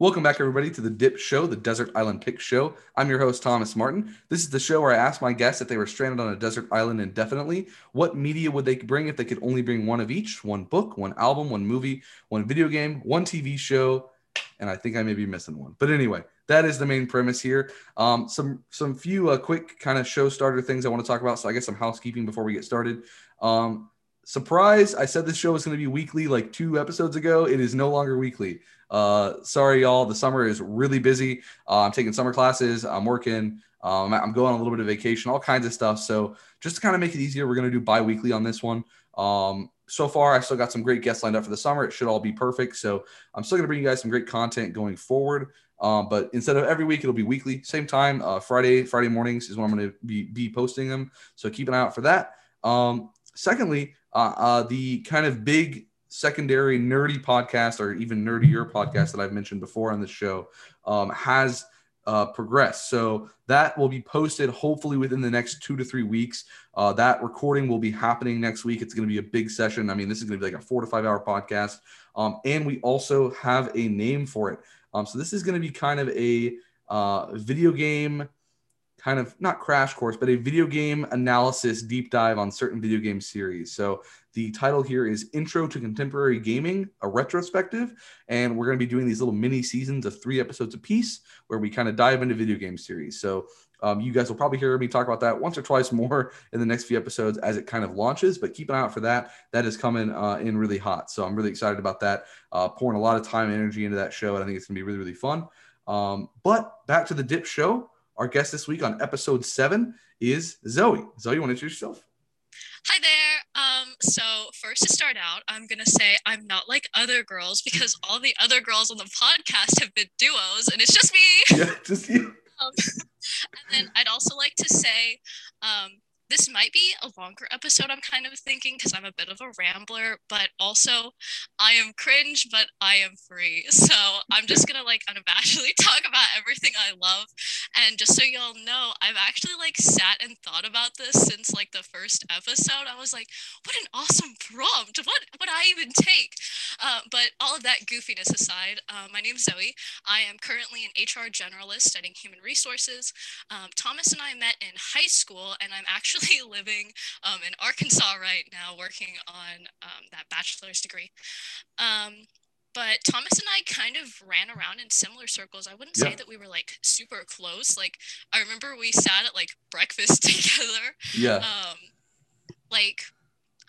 Welcome back, everybody, to the Dip Show, the Desert Island Pick Show. I'm your host, Thomas Martin. This is the show where I ask my guests if they were stranded on a desert island indefinitely, what media would they bring if they could only bring one of each one book, one album, one movie, one video game, one TV show, and I think I may be missing one. But anyway, that is the main premise here. Um, some some few uh, quick kind of show starter things I want to talk about. So I guess some housekeeping before we get started. Um, surprise! I said this show was going to be weekly like two episodes ago. It is no longer weekly. Uh, sorry, y'all. The summer is really busy. Uh, I'm taking summer classes. I'm working. Um, I'm going on a little bit of vacation, all kinds of stuff. So just to kind of make it easier, we're going to do bi-weekly on this one. Um, so far, I still got some great guests lined up for the summer. It should all be perfect. So I'm still going to bring you guys some great content going forward. Um, but instead of every week, it'll be weekly, same time. Uh, Friday, Friday mornings is when I'm going to be, be posting them. So keep an eye out for that. Um, secondly, uh, uh, the kind of big secondary nerdy podcast or even nerdier podcast that I've mentioned before on the show um, has uh, progressed. So that will be posted hopefully within the next two to three weeks. Uh, that recording will be happening next week. It's going to be a big session. I mean, this is going to be like a four to five hour podcast. Um, and we also have a name for it. Um, so this is going to be kind of a uh, video game kind of not crash course, but a video game analysis deep dive on certain video game series. So the title here is Intro to Contemporary Gaming, a retrospective. And we're going to be doing these little mini seasons of three episodes apiece where we kind of dive into video game series. So um, you guys will probably hear me talk about that once or twice more in the next few episodes as it kind of launches, but keep an eye out for that. That is coming uh, in really hot. So I'm really excited about that. Uh, pouring a lot of time and energy into that show. And I think it's going to be really, really fun. Um, but back to the Dip show. Our guest this week on episode seven is Zoe. Zoe, you want to introduce yourself? Hi there. Um, so first to start out, I'm gonna say I'm not like other girls because all the other girls on the podcast have been duos, and it's just me. Yeah, just you. Um, and then I'd also like to say, um, this might be a longer episode i'm kind of thinking because i'm a bit of a rambler but also i am cringe but i am free. So i'm just gonna like unabashedly talk about everything i love. And just so y'all know i've actually like sat and thought about this since like the first episode. I was like what an awesome prompt. What would i even take. Uh, but all of that goofiness aside uh, my name's zoe. I am currently an hr generalist studying human resources. Um, thomas and i met in high school and i'm actually actually living um, in Arkansas right now, working on um, that bachelor's degree. Um, but Thomas and I kind of ran around in similar circles. I wouldn't yeah. say that we were like super close. Like I remember we sat at like breakfast together. Yeah. Um, like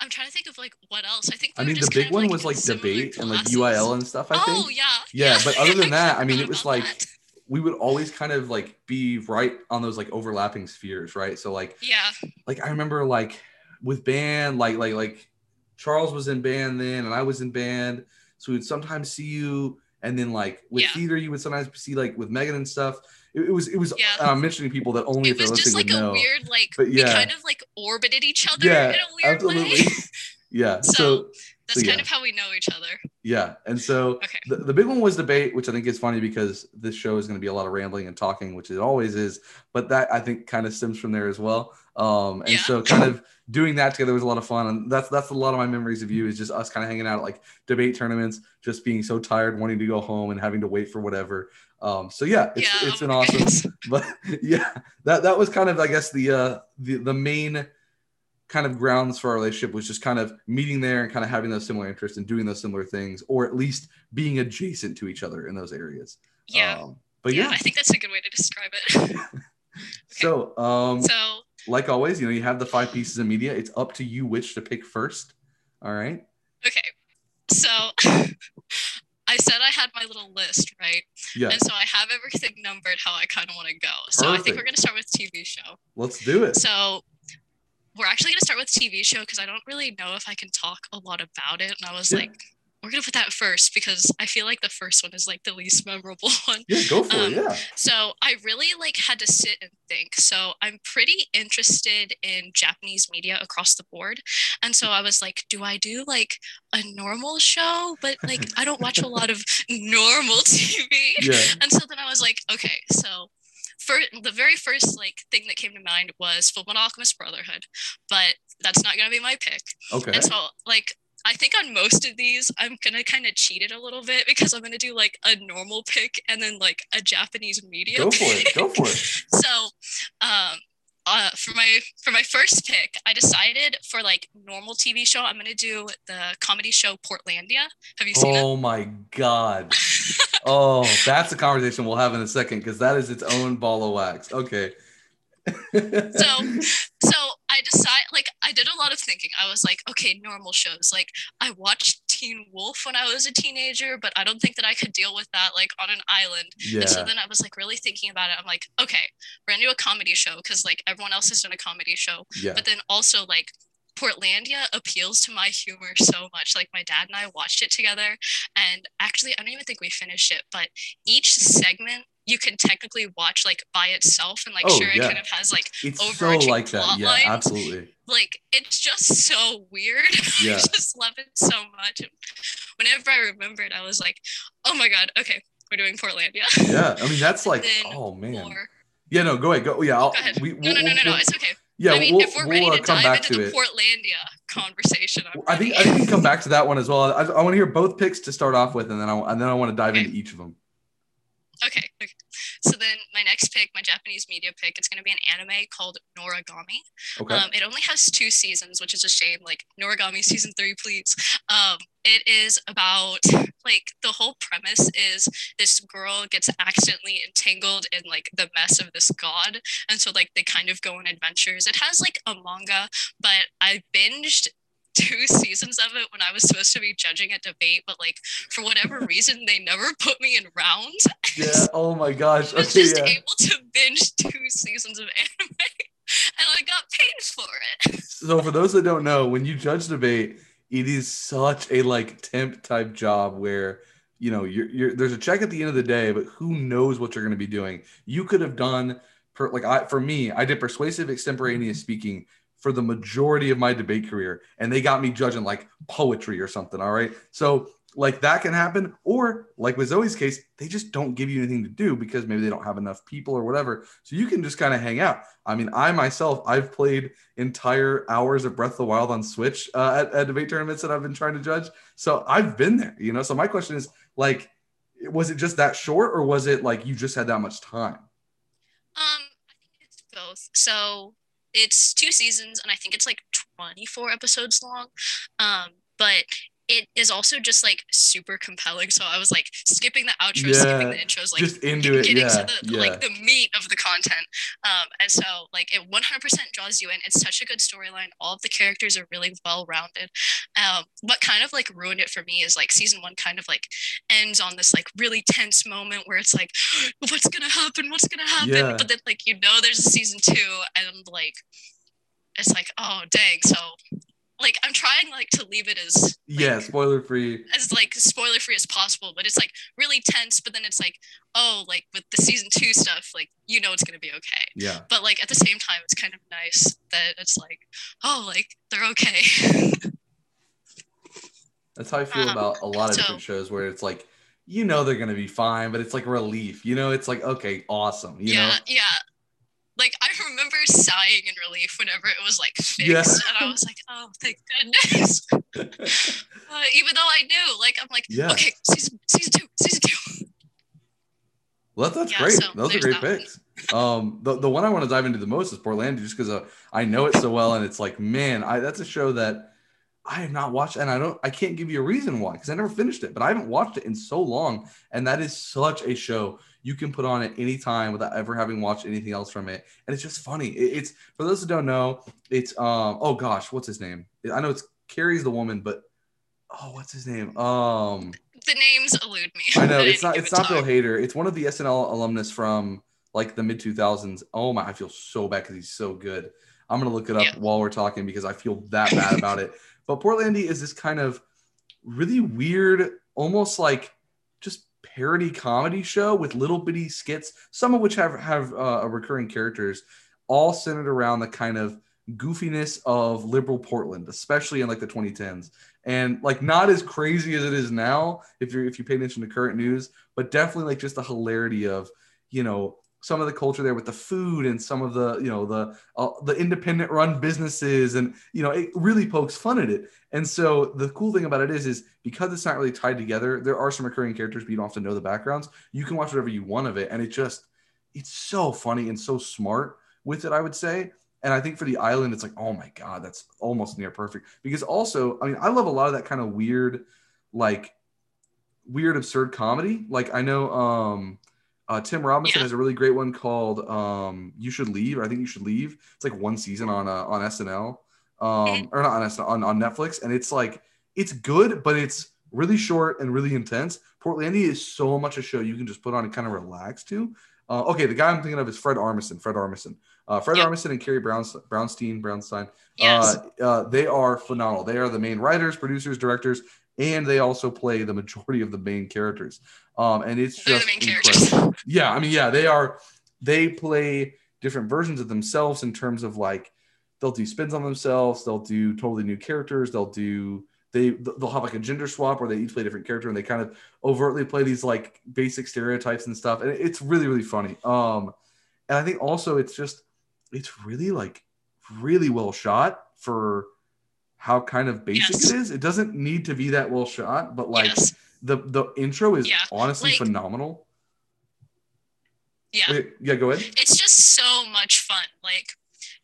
I'm trying to think of like what else. I think. We I mean, the big one like, was like debate classes. and like UIL and stuff. I oh, think. Oh yeah. Yeah, yeah. but other than that, I mean, it was like. That we would always kind of like be right on those like overlapping spheres, right? So like yeah, like I remember like with band, like like like Charles was in band then, and I was in band, so we'd sometimes see you, and then like with yeah. theater, you would sometimes see like with Megan and stuff. It, it was it was yeah. uh, mentioning people that only it if they're listening just like a know. weird like but yeah. we kind of like orbited each other yeah, in a weird absolutely. way. yeah, so, so that's so, kind yeah. of how we know each other. Yeah. And so okay. the, the big one was debate, which I think is funny because this show is going to be a lot of rambling and talking, which it always is. But that I think kind of stems from there as well. Um, and yeah. so kind of doing that together was a lot of fun. And that's that's a lot of my memories of you is just us kind of hanging out at like debate tournaments, just being so tired, wanting to go home and having to wait for whatever. Um, so yeah, it's, yeah, it's oh awesome. But yeah, that that was kind of I guess the uh the the main kind of grounds for our relationship was just kind of meeting there and kind of having those similar interests and doing those similar things, or at least being adjacent to each other in those areas. Yeah. Um, but yeah. yeah. I think that's a good way to describe it. okay. So, um, so like always, you know, you have the five pieces of media. It's up to you which to pick first. All right. Okay. So I said I had my little list, right? Yeah. And so I have everything numbered how I kind of want to go. So Perfect. I think we're going to start with TV show. Let's do it. So we're actually going to start with TV show because I don't really know if I can talk a lot about it. And I was yeah. like, we're gonna put that first because I feel like the first one is like the least memorable one. Yeah, go for um, it. Yeah. So I really like had to sit and think. So I'm pretty interested in Japanese media across the board, and so I was like, do I do like a normal show? But like I don't watch a lot of normal TV. Yeah. And so then I was like, okay, so for the very first like thing that came to mind was Full Metal Alchemist Brotherhood, but that's not gonna be my pick. Okay. And so like I think on most of these, I'm gonna kind of cheat it a little bit because I'm gonna do like a normal pick and then like a Japanese media. Go for pick. it. Go for it. so, um, uh, for my for my first pick, I decided for like normal TV show, I'm gonna do the comedy show Portlandia. Have you seen it? Oh my god. oh, that's a conversation we'll have in a second because that is its own ball of wax. Okay. So, so I decide like I did a lot of thinking. I was like, okay, normal shows. Like I watched Teen Wolf when I was a teenager, but I don't think that I could deal with that like on an island. yeah. And so then I was like really thinking about it. I'm like, okay, we're do a comedy show because like everyone else has done a comedy show. yeah. But then also like Portlandia appeals to my humor so much. Like my dad and I watched it together, and actually I don't even think we finished it. But each segment you can technically watch like by itself, and like Oh, sure yeah. it kind of has like It's so overarching like that. plot Yeah, lines. absolutely. like it's just so weird. Yeah. I just love it so much. And whenever I remembered, I was like, oh my god, okay, we're doing Portlandia. Yeah. I mean, that's like, oh man. Or- Yeah, no, go ahead. Go. Yeah. I'll, go ahead. We, no, we'll, no, no, no, no. we'll- It's okay. Yeah, I mean, we'll, if we're we'll ready uh, to come dive back into to the it. Portlandia conversation, I think I think we can come back to that one as well. I, I want to hear both picks to start off with, and then I and then I want to dive Okay. into each of them. Okay, okay. So then my next pick, my Japanese media pick, it's going to be an anime called Noragami. Okay. Um, it only has two seasons, which is a shame. Like Noragami season three, please. Um, it is about like the whole premise is this girl gets accidentally entangled in like the mess of this god, and so like they kind of go on adventures. It has like a manga, but I binged two seasons of it when I was supposed to be judging a debate, but like for whatever reason they never put me in rounds. yeah. Oh my gosh. I was Okay. just Yeah. able to binge two seasons of anime, and I got paid for it. So for those that don't know, when you judge debate, it is such a like temp type job where you know you're, you're there's a check at the end of the day, but who knows what you're going to be doing. You could have done per like I for me, I did persuasive extemporaneous mm-hmm. speaking for the majority of my debate career, and they got me judging like poetry or something. All right, so like that can happen, or like with Zoe's case, they just don't give you anything to do because maybe they don't have enough people or whatever. So you can just kind of hang out. I mean, I myself, I've played entire hours of Breath of the Wild on Switch uh, at, at debate tournaments that I've been trying to judge. So I've been there, you know. So my question is, like, was it just that short, or was it like you just had that much time? Um, I think it's both. So it's two seasons, and I think it's like 24 episodes long. Um, but it is also just like super compelling. So I was like skipping the outro, skipping the intros, like just into it, getting yeah, to the yeah. like the meat of the content. Um, and so like it 100% draws you in. It's such a good storyline. All of the characters are really well rounded. Um, what kind of like ruined it for me is like season one kind of like ends on this like really tense moment where it's like, what's gonna happen? What's gonna happen? Yeah. But then like you know there's a season two, and like it's like oh dang. So like I'm trying like to leave it as like, yeah, spoiler free. as like spoiler free as possible, but it's like really tense. But then it's like, oh, like with the season two stuff, like you know it's gonna be okay. Yeah, But like at the same time, it's kind of nice that it's like, oh, like they're okay. that's how I feel Um, about a lot of so- different shows where it's like, you know, they're gonna be fine, but it's like relief. You know, it's like okay, awesome. You yeah, know, yeah. Like I remember sighing in relief whenever it was like fixed, Yeah. and I was like, oh, thank goodness. uh, even though I knew, like, I'm like, Yeah. okay, season season two, season two. Well, that's, Yeah, great. so Those are great picks. Um, the, the one I want to dive into the most is Portlandia, just because uh, I know it so well, and it's like, man, I that's a show that I have not watched, and I don't, I can't give you a reason why, because I never finished it, but I haven't watched it in so long, and that is such a show you can put on at any time without ever having watched anything else from it, and it's just funny. It- it's for those who don't know, it's um, oh gosh, what's his name? I know it's Carrie's the woman, but oh, what's his name? Um. The names elude me. I know it's not it's not Bill. Hader. It's one of the SNL alumnus from like the mid 2000s. Oh my, I feel so bad because he's so good. I'm gonna look it up Yeah. while we're talking because I feel that bad about it. But Portlandia is this kind of really weird, almost like just parody comedy show with little bitty skits, some of which have have uh, recurring characters, all centered around the kind of goofiness of liberal Portland, especially in like the 2010s and like not as crazy as it is now if you're if you pay attention to current news but definitely like just the hilarity of you know some of the culture there with the food and some of the you know the uh, the independent run businesses and you know it really pokes fun at it. And so the cool thing about it is is because it's not really tied together there are some recurring characters but you don't have to know the backgrounds. You can watch whatever you want of it and it just it's so funny and so smart with it i would say. And i think for the island it's like oh my god that's almost near perfect. Because also i mean i love a lot of that kind of weird like weird absurd comedy. Like i know um uh, Tim Robinson yeah. has a really great one called um, "You Should Leave." Or I think you should leave. It's like one season on uh, on SNL, um, or not on SNL on, on Netflix, and it's like it's good, but it's really short and really intense. Portlandia is so much a show you can just put on and kind of relax to. Uh, okay, the guy I'm thinking of is Fred Armisen. Fred Armisen. Uh, Fred yep. Armisen and Carrie Brown, Brownstein, Brownstein. Yes. Uh, uh, they are phenomenal. They are the main writers, producers, directors, and they also play the majority of the main characters. Um, and it's just incredible. yeah, I mean, yeah, they are. They play different versions of themselves in terms of like they'll do spins on themselves, they'll do totally new characters, they'll do they they'll have like a gender swap where they each play a different character and they kind of overtly play these like basic stereotypes and stuff, and it's really really funny. Um, and I think also it's just it's really like really well shot for how kind of basic yes. it is. It doesn't need to be that well shot, but like yes. the the intro is yeah. honestly like, phenomenal. Yeah. Yeah, go ahead. It's just so much fun. Like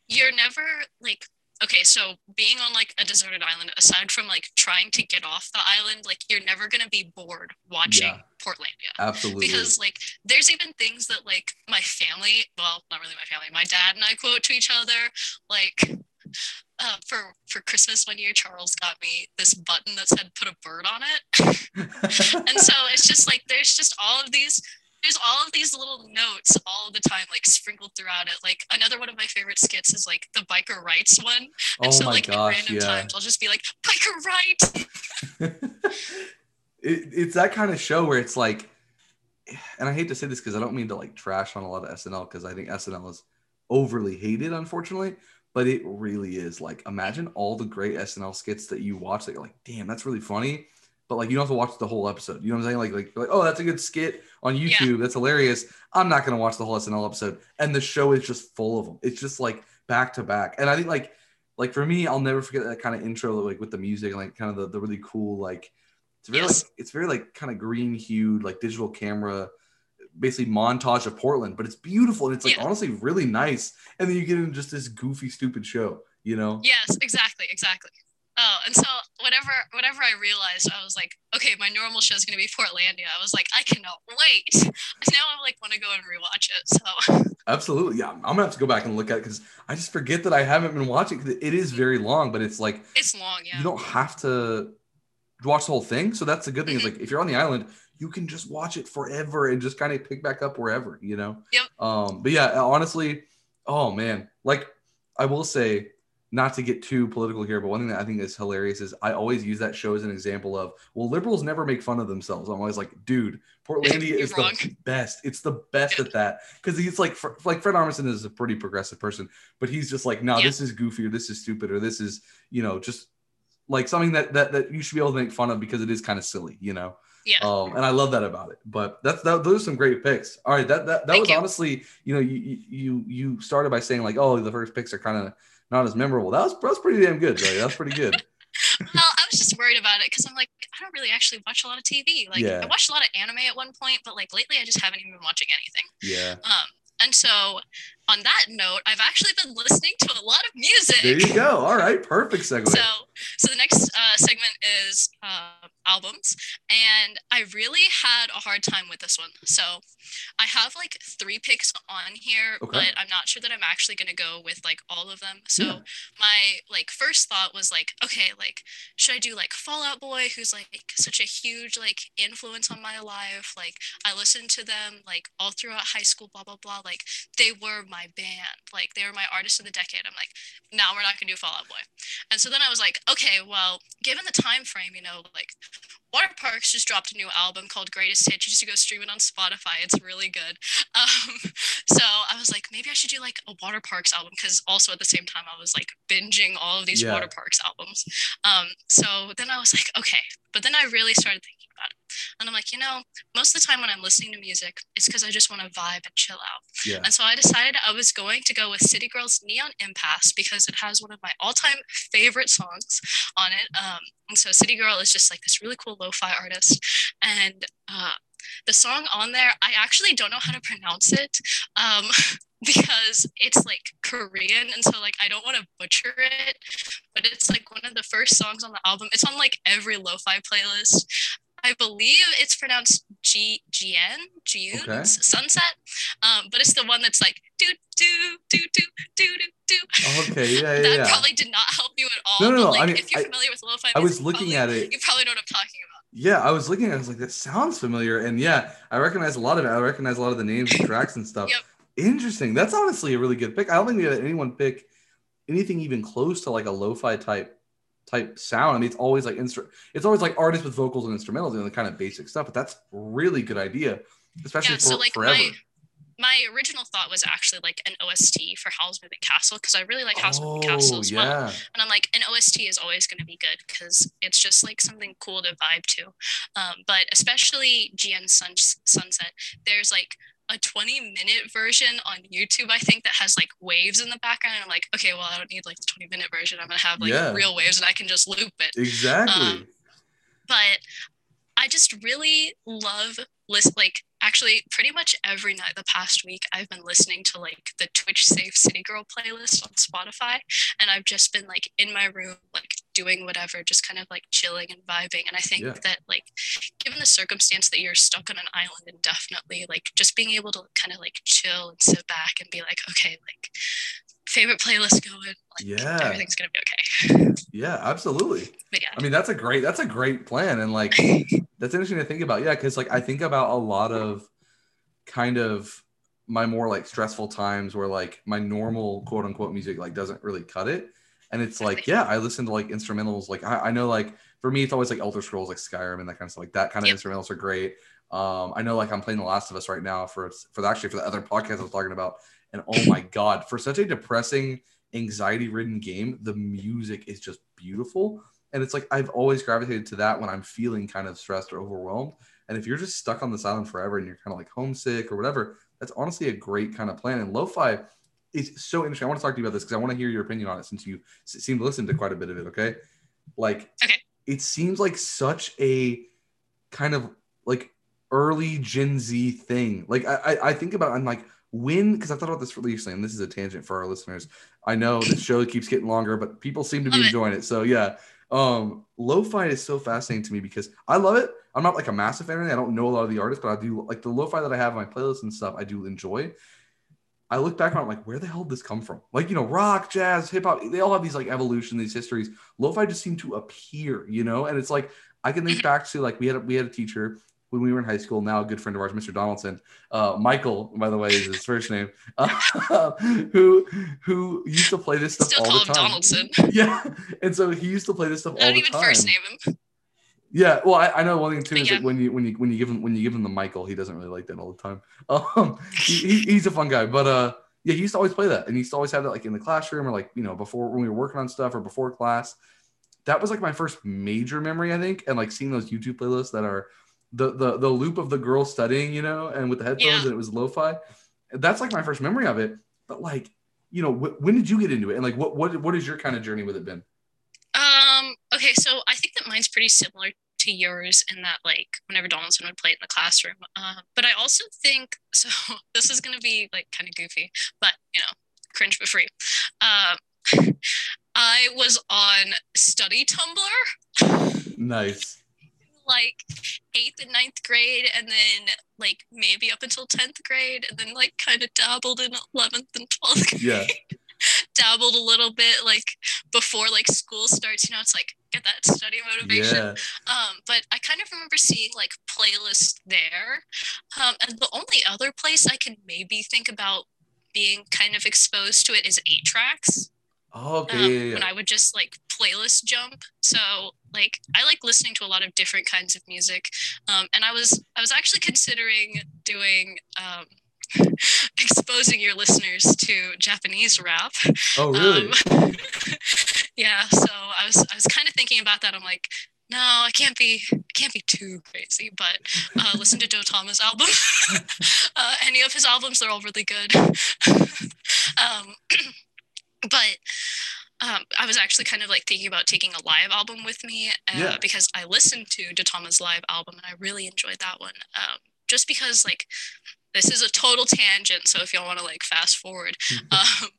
you're never like okay, so being on like a deserted island, aside from like trying to get off the island, like you're never gonna be bored watching yeah, Portlandia. Absolutely. Because like there's even things that like my family, well, not really my family, my dad and I quote to each other, like uh, for for Christmas one year, Charles got me this button that said "put a bird on it," and so it's just like there's just all of these there's all of these little notes all the time, like sprinkled throughout it. Like another one of my favorite skits is like the biker rights one, and oh so like gosh, at random yeah. times I'll just be like biker right. it, it's that kind of show where it's like, and I hate to say this because I don't mean to like trash on a lot of SNL because I think SNL is overly hated, unfortunately but it really is like imagine all the great SNL skits that you watch that you're like, damn, that's really funny. But like you don't have to watch the whole episode. You know what I'm saying? Like, like, like oh, that's a good skit on YouTube. Yeah. That's hilarious. I'm not gonna watch the whole SNL episode. And the show is just full of them. It's just like back to back. And I think like like for me, I'll never forget that kind of intro, like with the music and like kind of the, the really cool, like it's very yes. like it's very like kind of green hued, like digital camera basically montage of Portland, but it's beautiful and it's like yeah. honestly really nice. And then you get into just this goofy, stupid show, you know? Yes, exactly, exactly. Oh, and so whatever whatever I realized, I was like, okay, my normal show is gonna be Portlandia. I was like, I cannot wait. Now I like want to go and rewatch it. So absolutely, yeah, I'm gonna have to go back and look at it because I just forget that I haven't been watching. It is very long, but it's like it's long. Yeah, you don't have to watch the whole thing. So that's the good thing. Mm-hmm. Is like if you're on the island, you can just watch it forever and just kind of pick back up wherever, you know? Yep. Um, but yeah, honestly, oh man, like I will say, not to get too political here, but one thing that I think is hilarious is I always use that show as an example of, well, liberals never make fun of themselves. I'm always like, dude, Portlandia is wrong. the best. It's the best at that because he's like, like Fred Armisen is a pretty progressive person, but he's just like, no, yeah. this is goofy or this is stupid or this is, you know, just like something that that that you should be able to make fun of because it is kind of silly, you know. Yeah. Um, and I love that about it. But that's that, those are some great picks. All right, that that, that was you. honestly, you know, you you you started by saying like, oh, the first picks are kind of not as memorable. That was that was pretty damn good, right? That's pretty good. well, I was just worried about it because I'm like, I don't really actually watch a lot of TV. Like, yeah. I watched a lot of anime at one point, but like lately, I just haven't even been watching anything. Yeah. Um, and so on that note, I've actually been listening to a lot of music. There you go. All right, perfect segue. So, so the next uh, segment is uh, albums, and I really had a hard time with this one. So, I have like three picks on here, okay. but I'm not sure that I'm actually going to go with like all of them. So, yeah. my like first thought was like, okay, like should I do like Fall Out Boy, who's like such a huge like influence on my life? Like I listened to them like all throughout high school, blah blah blah. Like they were my band. Like they were my artist of the decade. I'm like, now we're not gonna do Fall Out Boy. And so then I was like, okay, well, given the time frame, you know, like Water Parks just dropped a new album called Greatest Hits. You just go stream it on Spotify. It's really good. Um, so I was like, maybe I should do like a Waterparks album because also at the same time I was like binging all of these yeah. Waterparks albums. Um, so then I was like, okay. But then I really started thinking. And I'm like, you know, most of the time when I'm listening to music, it's because I just want to vibe and chill out. Yeah. And so I decided I was going to go with City Girls Neon Impasse because it has one of my all time favorite songs on it. Um, and so City Girl is just like this really cool lo fi artist. And uh, the song on there, I actually don't know how to pronounce it. Um, because it's like Korean and so like I don't want to butcher it, but it's like one of the first songs on the album. It's on like every lo-fi playlist. I believe it's pronounced G GN Okay. Sunset, um, but it's the one that's like do do do do do do do. Okay. Yeah. Yeah. that yeah. probably did not help you at all. No, no, no, Like, I mean, if you're I- familiar with lo-fi, I was looking probably- at it. You probably know what I'm talking about. Yeah, I was looking at. it, I was like, that sounds familiar, and yeah, I recognize a lot of it. I recognize a lot of the names and tracks and stuff. Yep. Interesting. That's honestly a really good pick. I don't think we had anyone pick anything even close to like a lo-fi type type sound. I mean, it's always like instru- It's always like artists with vocals and instrumentals and the kind of basic stuff. But that's really good idea, especially Yeah, for so, like, forever. my- My original thought was actually like an OST for Howl's Moving Castle because I really like Howl's Moving Castle oh as well. And I'm like, an OST is always going to be good because it's just like something cool to vibe to. Um, but especially GN Sun- Sunset, there's like a 20 minute version on YouTube, I think, that has like waves in the background. And I'm like, okay, well, I don't need like the 20 minute version. I'm going to have like Yeah. real waves and I can just loop it. exactly. Um, But I just really love list like actually pretty much every night the past week I've been listening to like the Twitch Safe City Girl playlist on Spotify and I've just been like in my room like doing whatever just kind of like chilling and vibing and I think Yeah. that like given the circumstance that you're stuck on an island indefinitely like just being able to kind of like chill and sit back and be like okay like favorite playlist going like Yeah. everything's going to be okay yeah, absolutely. but yeah I mean, that's a great that's a great plan, and like that's interesting to think about. Yeah, because like I think about a lot of kind of my more like stressful times where like my normal quote unquote music like doesn't really cut it, and it's like yeah, I listen to like instrumentals. Like I, I know like for me it's always like Elder Scrolls, like Skyrim and that kind of stuff. Like that kind of Yep. instrumentals are great. Um, I know like I'm playing The Last of Us right now for for the, actually for the other podcast I was talking about, and oh my god, for such a depressing, anxiety ridden game, the music is just beautiful. And it's like I've always gravitated to that when I'm feeling kind of stressed or overwhelmed. And if you're just stuck on this island forever and you're kind of like homesick or whatever, that's honestly a great kind of plan. And lo-fi is so interesting. I want to talk to you about this because I want to hear your opinion on it since you s- seem to listen to quite a bit of it. Okay, like Okay. it seems like such a kind of like early Gen Z thing. Like I, I, I think about, I'm like, when? Because I thought about this recently, and this is a tangent for our listeners. I know the show keeps getting longer, but people seem to be Love it. enjoying it. So yeah, um, lo-fi is so fascinating to me because I love it. I'm not like a massive fan of it. I don't know a lot of the artists, but I do like the lo-fi that I have on my playlist and stuff. I do enjoy. I look back on it like, where the hell did this come from? Like, you know, rock, jazz, hip hop, they all have these like evolution, these histories. Lo-fi just seem to appear, you know, and it's like I can think back to like we had a, we had a teacher when we were in high school. Now a good friend of ours, Mr. Donaldson, uh, Michael, by the way, is his first name, uh, who who used to play this stuff Still all the him time. Donaldson. Yeah, and so he used to play this stuff I all don't even first name him. Yeah, well, I, I know one thing too is yeah. like when you when you when you give him when you give him the Michael, he doesn't really like that all the time. Um, he, he- he's a fun guy, but uh, yeah, he used to always play that, and he used to always have that like in the classroom or like you know before when we were working on stuff or before class. That was like my first major memory, I think, and like seeing those YouTube playlists that are the the the loop of the girl studying, you know, and with the headphones Yeah. and it was lo-fi. That's like my first memory of it. But like, you know, wh- when did you get into it, and like what what what is your kind of journey with it been? Um, okay, so I think that mine's pretty similar to yours in that like whenever Donaldson would play it in the classroom. Um, but I also think so this is gonna be like kind of goofy, but you know, cringe but free. Um I was on study Tumblr Nice. like eighth and ninth grade and then like maybe up until 10th grade and then like kind of dabbled in 11th and 12th grade Yeah. Dabbled a little bit like before like school starts you know it's like get that study motivation Yeah. um but i kind of remember seeing like playlists there um and the only other place i can maybe think about being kind of exposed to it is eight tracks Oh, okay. um, yeah, yeah, when. I would just like playlist jump. So like I like listening to a lot of different kinds of music, um, and I was I was actually considering doing um, exposing your listeners to Japanese rap. Oh, really? Um, yeah, so I was I was kind of thinking about that. I'm like, no, I can't be I can't be too crazy, but uh, listen to Dotama's album. uh, any of his albums, they're all really good. um, but um, I was actually kind of like thinking about taking a live album with me uh, Yeah. because I listened to Dotama's live album and I really enjoyed that one. Um, just because like this is a total tangent, so if y'all want to like fast forward, um,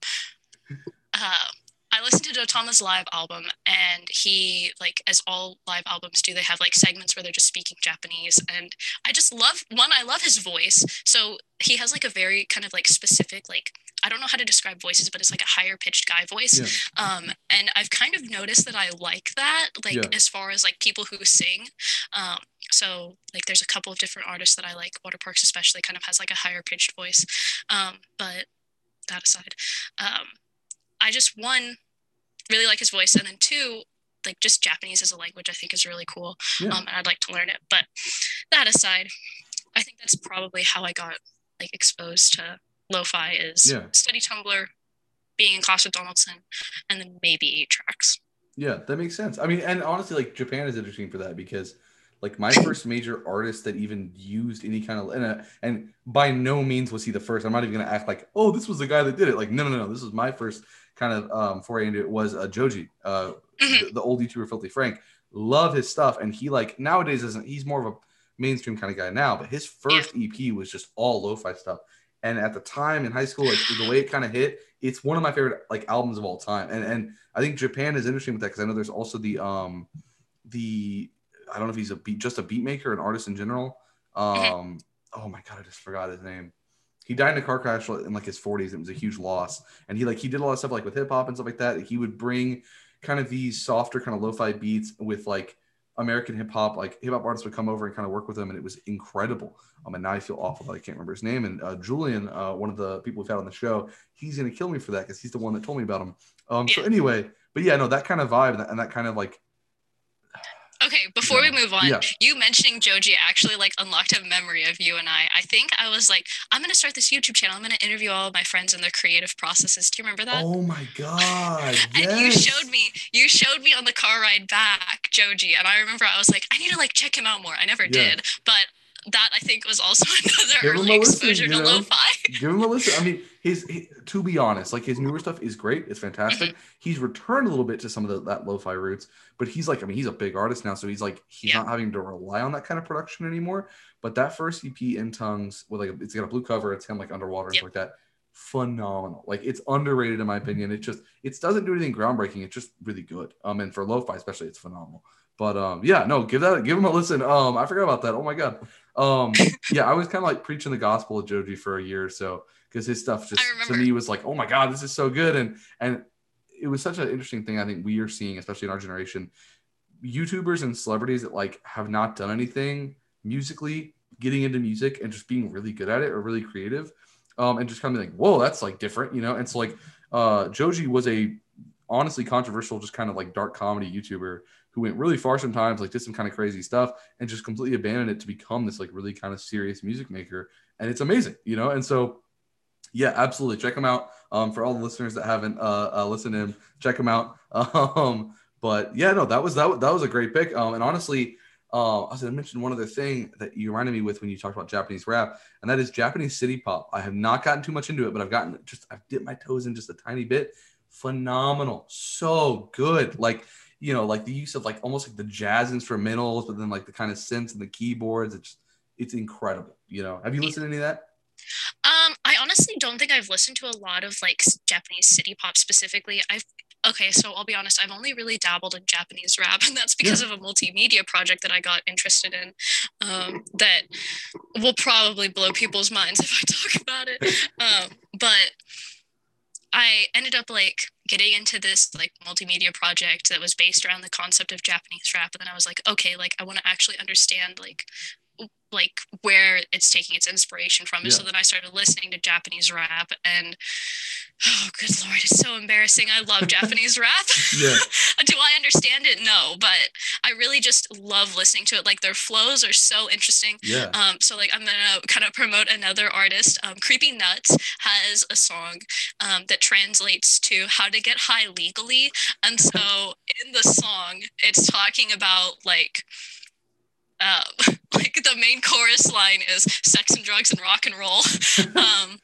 uh, I listened to Dotama's live album and he like as all live albums do, they have like segments where they're just speaking Japanese and I just love one. I love his voice, so he has like a very kind of like specific like I don't know how to describe voices, but it's like a higher pitched guy voice. Yeah. Um, and I've kind of noticed that I like that, like Yeah. as far as like people who sing. Um, so like there's a couple of different artists that I like. Waterparks especially kind of has like a higher pitched voice. Um, but that aside, um, I just one really like his voice, and then two like just Japanese as a language I think is really cool. Yeah. Um, and I'd like to learn it. But that aside, I think that's probably how I got like exposed to lo-fi is Yeah. study Tumblr, being in class with Donaldson, and then maybe eight tracks. Yeah, that makes sense. I mean, and honestly, like Japan is interesting for that because, like, my first major artist that even used any kind of and, uh, and by no means was he the first. I'm not even gonna act like, oh, this was the guy that did it. Like, no, no, no, this was my first kind of um, foray into it was uh, Joji, uh, Mhm. the, the old YouTuber Filthy Frank. Love his stuff, and he like nowadays isn't. He's more of a mainstream kind of guy now, but his first EP was just all lo-fi stuff. And at the time in high school, like the way it kind of hit, it's one of my favorite like albums of all time. And and I think Japan is interesting with that because I know there's also the um the I don't know if he's a beat just a beat maker, an artist in general. Um oh my god, I just forgot his name. He died in a car crash in like his 40s. It was a huge loss. And he like he did a lot of stuff like with hip hop and stuff like that. He would bring kind of these softer kind of lo-fi beats with like American hip hop, like hip hop artists would come over and kind of work with him, and it was incredible. Um, and now I feel awful that I can't remember his name. And uh, Julian, uh, one of the people we've had on the show, he's gonna kill me for that because he's the one that told me about him. Um, so anyway, but yeah, no, that kind of vibe and that, and that kind of like, Okay, before Yeah. we move on, Yeah. you mentioning Joji actually like unlocked a memory of you and I. I think I was like, I'm gonna start this YouTube channel. I'm gonna interview all of my friends and their creative processes. Do you remember that? oh my god, yes. And you showed me, you showed me on the car ride back, Joji, and I remember I was like, I need to like check him out more. I never Yeah. did, but that I think was also another early listen, exposure to know? lo-fi. give him a listen. I mean, his he, to be honest, like his newer stuff is great. It's fantastic. He's returned a little bit to some of the, that lo-fi roots, but he's like, I mean, he's a big artist now, so he's like, he's Yeah. not having to rely on that kind of production anymore. But that first EP in tongues with like, it's got a blue cover. It's him like underwater and Yep. stuff like that. Phenomenal. Like it's underrated in my opinion. It just it doesn't do anything groundbreaking. It's just really good. Um, and for lo-fi especially, it's phenomenal. But um, yeah, no, give that give him a listen. Um, I forgot about that. Oh my god. Um, yeah, I was kind of like preaching the gospel of Joji for a year or so because his stuff just to me was like, oh my god, this is so good, and and it was such an interesting thing. I think we are seeing, especially in our generation, YouTubers and celebrities that like have not done anything musically, getting into music and just being really good at it or really creative, um, and just kind of like, whoa, that's like different, you know. And so like, uh, Joji was a honestly controversial, just kind of like dark comedy YouTuber who went really far sometimes, like did some kind of crazy stuff, and just completely abandoned it to become this like really kind of serious music maker. And it's amazing, you know. And so, yeah, absolutely, check him out. Um, for all the listeners that haven't uh, uh listened to him, check him out. Um, but yeah, no, that was that was, that was a great pick. Um, and honestly, uh, I was gonna mention one other thing that you reminded me with when you talked about Japanese rap, and that is Japanese city pop. I have not gotten too much into it, but I've gotten just I've dipped my toes in just a tiny bit. Phenomenal, so good. Like you know, like the use of like almost like the jazz instrumentals, but then like the kind of synths and the keyboards. It's it's incredible. You know, have you listened to any of that? Um, I honestly don't think I've listened to a lot of like Japanese city pop specifically. I've okay, so I'll be honest, I've only really dabbled in Japanese rap, and that's because of a multimedia project that I got interested in. Um, that will probably blow people's minds if I talk about it. Um, but I ended up like getting into this like multimedia project that was based around the concept of Japanese rap, and then I was like, okay, like I want to actually understand like like where it's taking its inspiration from. Yeah. so then I started listening to Japanese rap and oh good lord, it's so embarrassing. I love Japanese rap. Yeah. Do I understand it? No, but I really just love listening to it. Like their flows are so interesting. Yeah. Um, so like I'm gonna kind of promote another artist. Um, Creepy Nuts has a song um, that translates to how to get high legally, and so in the song it's talking about like. Um, like the main chorus line is sex and drugs and rock and roll. um,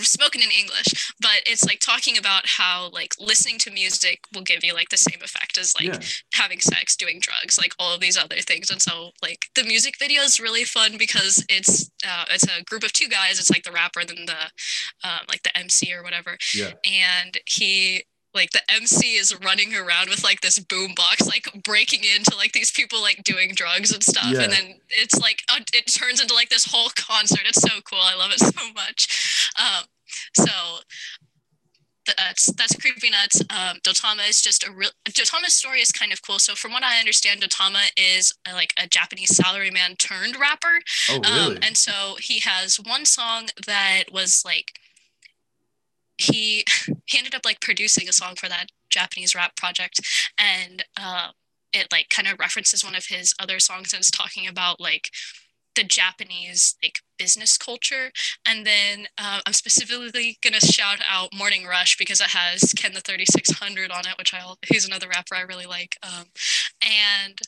spoken in English, but it's like talking about how like listening to music will give you like the same effect as like yeah. having sex, doing drugs, like all of these other things. And so like the music video is really fun because it's uh, it's a group of two guys. It's like the rapper and then the um, like the MC or whatever. Yeah. And he like the MC is running around with like this boom box, like breaking into like these people like doing drugs and stuff. Yeah. And then it's like uh, it turns into like this whole concert. It's so cool. I love it so much. Um, so that's that's creepy nuts. Um, Dotama is just a real. Dotama's story is kind of cool. So from what I understand, Dotama is a, like a Japanese salaryman turned rapper. Oh, really? Um, and so he has one song that was like he he ended up like producing a song for that Japanese rap project, and uh, it like kind of references one of his other songs and it's talking about like the Japanese like business culture. And then uh, I'm specifically gonna shout out Morning Rush because it has Ken the 3600 on it, which I he's another rapper I really like. Um, and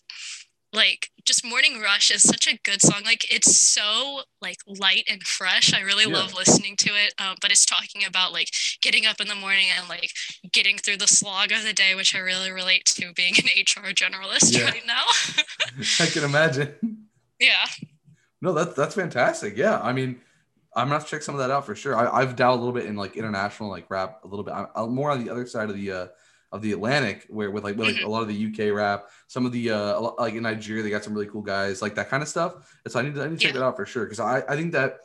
like just Morning Rush is such a good song. Like it's so like light and fresh. I really Yeah. love listening to it. Um, but it's talking about like getting up in the morning and like getting through the slog of the day, which I really relate to being an HR generalist Yeah. right now. I can imagine. yeah. No, that's that's fantastic. Yeah, I mean, I'm gonna have to check some of that out for sure. I, I've dabbled a little bit in like international like rap a little bit. I'm, I'm more on the other side of the uh, of the Atlantic, where with like with, like Mhm. a lot of the UK rap, some of the uh, like in Nigeria, they got some really cool guys, like that kind of stuff. And so I need to I need to check Yeah. that out for sure because I I think that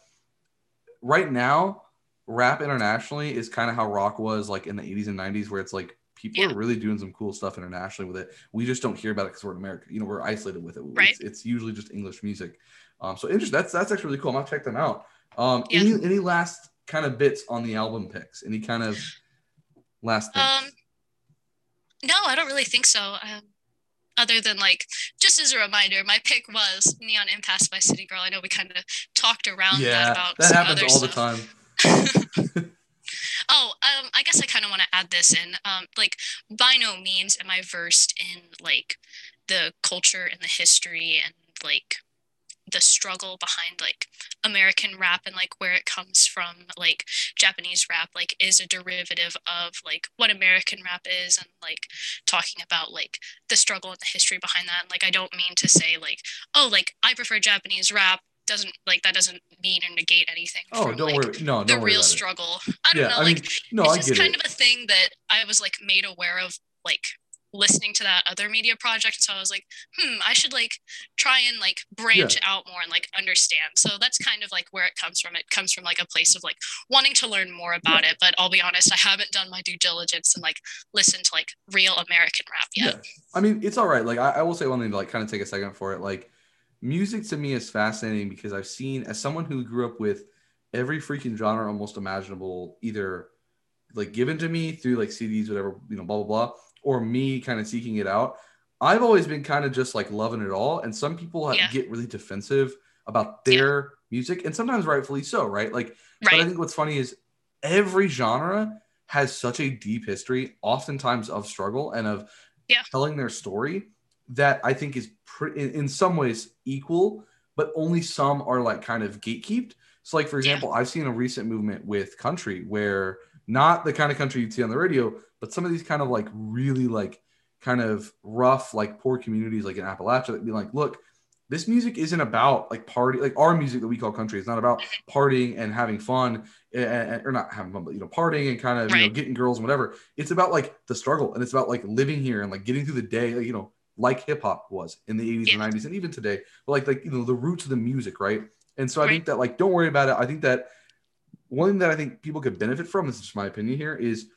right now, rap internationally is kind of how rock was like in the 80s and 90s, where it's like people Yeah. are really doing some cool stuff internationally with it. We just don't hear about it because we're in America. You know, we're isolated with it. Right. It's, it's usually just English music. Um, so interesting. That's that's actually really cool. I'm gonna check them out. Um, Yeah. any any last kind of bits on the album picks? Any kind of last things? Um, no, I don't really think so. Um, other than like, just as a reminder, my pick was Neon Impasse by City Girl. I know we kind of talked around that yeah, about that happens all the time. Oh, um, I guess I kind of want to add this in. Um, like, by no means am I versed in like the culture and the history and like the struggle behind like American rap and like where it comes from. Like Japanese rap, like is a derivative of like what American rap is, and like talking about like the struggle and the history behind that. And, like, I don't mean to say like, oh, like I prefer Japanese rap. Doesn't like that doesn't mean or negate anything. Oh, from, don't like, worry. No, The don't worry real about it. struggle. I don't Yeah, know. I like mean, no, it's I just kind it. of a thing that I was like made aware of like listening to that other media project. So I was like, hmm, I should like try and like branch out more and like understand. So that's kind of like where it comes from. It comes from like a place of like wanting to learn more about it. But I'll be honest, I haven't done my due diligence and like listened to like real American rap yet. Yeah. I mean, it's all right. Like I, I will say one thing to like kind of take a second for it. Like music to me is fascinating because I've seen as someone who grew up with every freaking genre almost imaginable, either like given to me through like CDs, whatever, you know, blah blah blah, or me kind of seeking it out. I've always been kind of just like loving it all. And some people Yeah. get really defensive about their music, and sometimes rightfully so, right? Like but I think what's funny is every genre has such a deep history, oftentimes of struggle and of Yeah. telling their story that I think is pre- in, in some ways equal, but only some are like kind of gatekeeped. So, like for Yeah. example, I've seen a recent movement with country where not the kind of country you'd see on the radio, but some of these kind of like really like kind of rough, like poor communities like in Appalachia that be like, look, this music isn't about like party, like our music that we call country is not about partying and having fun and, or not having fun, but you know, partying and kind of you know getting girls and whatever. It's about like the struggle and it's about like living here and like getting through the day, like, you know, like hip hop was in the 80s and 90s and even today. But like like you know, the roots of the music, right? And so I Right. think that like don't worry about it. I think that one thing that I think people could benefit from, this is my opinion here, is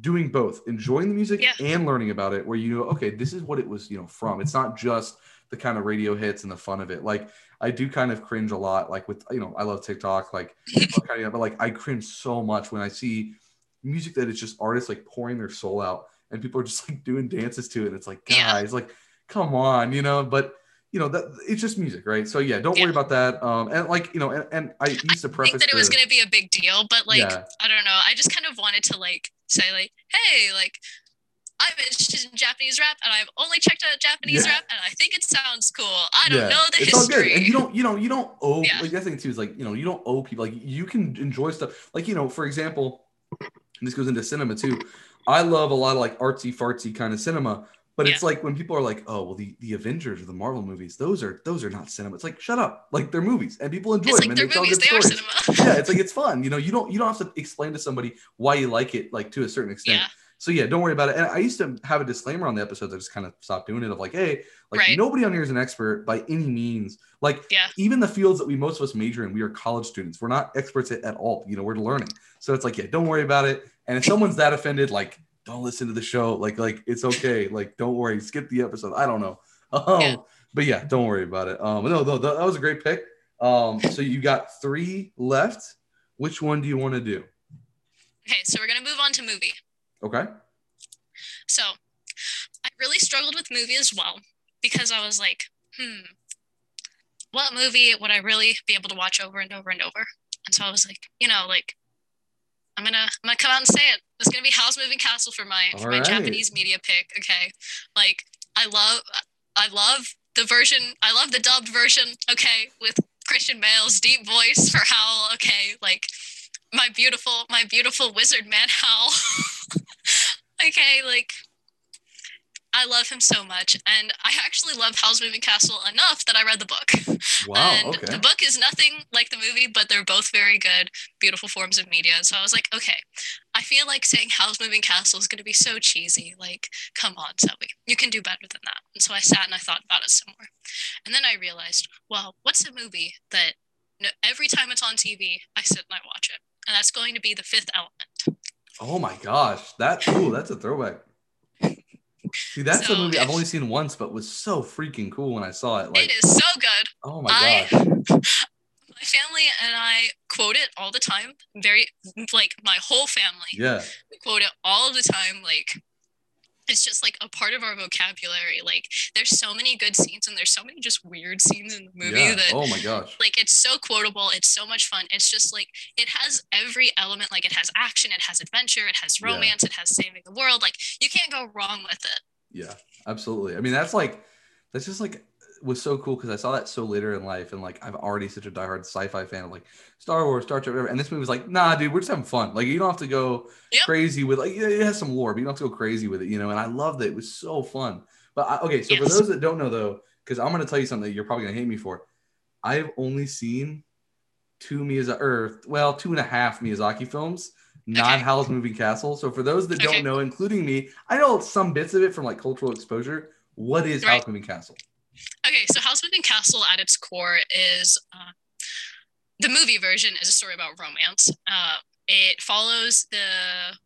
doing both, enjoying the music and learning about it, where you know, okay, this is what it was, you know, from. It's not just the kind of radio hits and the fun of it. Like I do kind of cringe a lot, like with you know, I love TikTok, like kind of, but like I cringe so much when I see music that is just artists like pouring their soul out and people are just like doing dances to it. It's like, guys, yeah. like, come on, you know, but you know that it's just music right so yeah don't yeah. worry about that um and like you know and, and i used to preface it. I think that it was going to be a big deal but like yeah. i don't know i just kind of wanted to like say like hey like I'm interested in Japanese rap, and I've only checked out Japanese yeah. rap, and I think it sounds cool. I don't know the it's history. all good, and you don't, you know, you don't owe. Yeah. Like that thing too is like, you know, you don't owe people. Like you can enjoy stuff. Like you know, for example, this goes into cinema too. I love a lot of like artsy fartsy kind of cinema, but it's like when people are like, "Oh, well, the, the Avengers or the Marvel movies, those are those are not cinema." It's like, shut up! Like they're movies, and people enjoy it's them. Like and they're movies; they stories. are cinema. yeah, it's like it's fun. You know, you don't you don't have to explain to somebody why you like it, like to a certain extent. Yeah. So yeah, don't worry about it. And I used to have a disclaimer on the episodes. I just kind of stopped doing it. Of like, hey, like right. nobody on here is an expert by any means. Like, yeah. even the fields that we most of us major in, we are college students. We're not experts at, at all. You know, we're learning. So it's like, yeah, don't worry about it. And if someone's that offended, like, don't listen to the show. Like, like it's okay. Like, don't worry. Skip the episode. I don't know. Um, yeah. But yeah, don't worry about it. Um, no, no, that was a great pick. Um, so you got three left. Which one do you want to do? Okay, so we're gonna move on to movie. Okay. So I really struggled with movie as well because I was like, hmm, what movie would I really be able to watch over and over and over? And so I was like, you know, like I'm gonna I'm gonna come out and say it. It's gonna be Howl's Moving Castle for my for my right. Japanese media pick. Okay, like I love I love the version. I love the dubbed version. Okay, with Christian Bale's deep voice for Howl. Okay, like my beautiful my beautiful wizard man Howl. okay, like I love him so much, and I actually love Howl's Moving Castle enough that I read the book. Wow, and okay. The book is nothing like the movie, but they're both very good, beautiful forms of media. So I was like, okay, I feel like saying Howl's Moving Castle is going to be so cheesy. Like, come on, Zoe, you can do better than that. And so I sat and I thought about it some more, and then I realized, well, what's a movie that every time it's on TV, I sit and I watch it, and that's going to be The Fifth Element. Oh my gosh, that ooh, that's a throwback. See, that's so, a movie I've only seen once, but was so freaking cool when I saw it. Like, it is so good. Oh my I, gosh. My family and I quote it all the time. Very like my whole family. Yeah. We quote it all the time. Like it's just like a part of our vocabulary. Like there's so many good scenes and there's so many just weird scenes in the movie yeah. that oh my gosh. Like it's so quotable. It's so much fun. It's just like it has every element. Like it has action, it has adventure, it has romance, yeah. it has saving the world. Like you can't go wrong with it. Yeah, absolutely. I mean, that's like that's just like was so cool because I saw that so later in life, and like I'm already such a diehard sci-fi fan of like Star Wars, Star Trek, whatever. And this movie was like, nah, dude, we're just having fun. Like you don't have to go yep. crazy with like it has some lore, but you don't have to go crazy with it, you know. And I loved it; it was so fun. But I, okay, so yes. for those that don't know though, because I'm gonna tell you something that you're probably gonna hate me for. I've only seen two Miyazaki, or well, two and a half Miyazaki films, not okay. Howl's Moving Castle. So for those that okay. don't know, including me, I know some bits of it from like cultural exposure. What is right. Howl's Moving Castle? Okay, so Howl's Moving Castle at its core is uh, the movie version is a story about romance. Uh, it follows the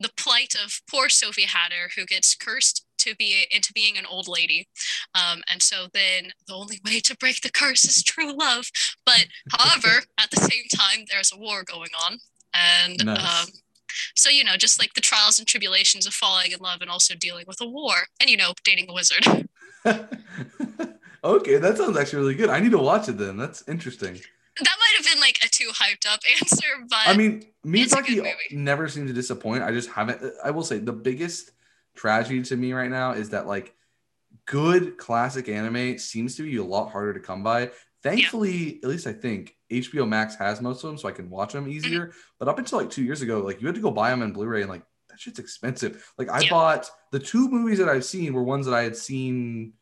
the plight of poor Sophie Hatter, who gets cursed to be into being an old lady, um, and so then the only way to break the curse is true love. But however, at the same time, there's a war going on, and nice. um, so you know, just like the trials and tribulations of falling in love and also dealing with a war, and you know, dating a wizard. okay, that sounds actually really good. I need to watch it then. That's interesting. That might have been like a too hyped up answer, but I mean, Miyazaki never seemed to disappoint. I just haven't. I will say the biggest tragedy to me right now is that like good classic anime seems to be a lot harder to come by. Thankfully, yeah. at least I think HBO Max has most of them, so I can watch them easier. Mm-hmm. But up until like two years ago, like you had to go buy them in Blu-ray, and like that shit's expensive. Like I yeah. bought the two movies that I've seen were ones that I had seen.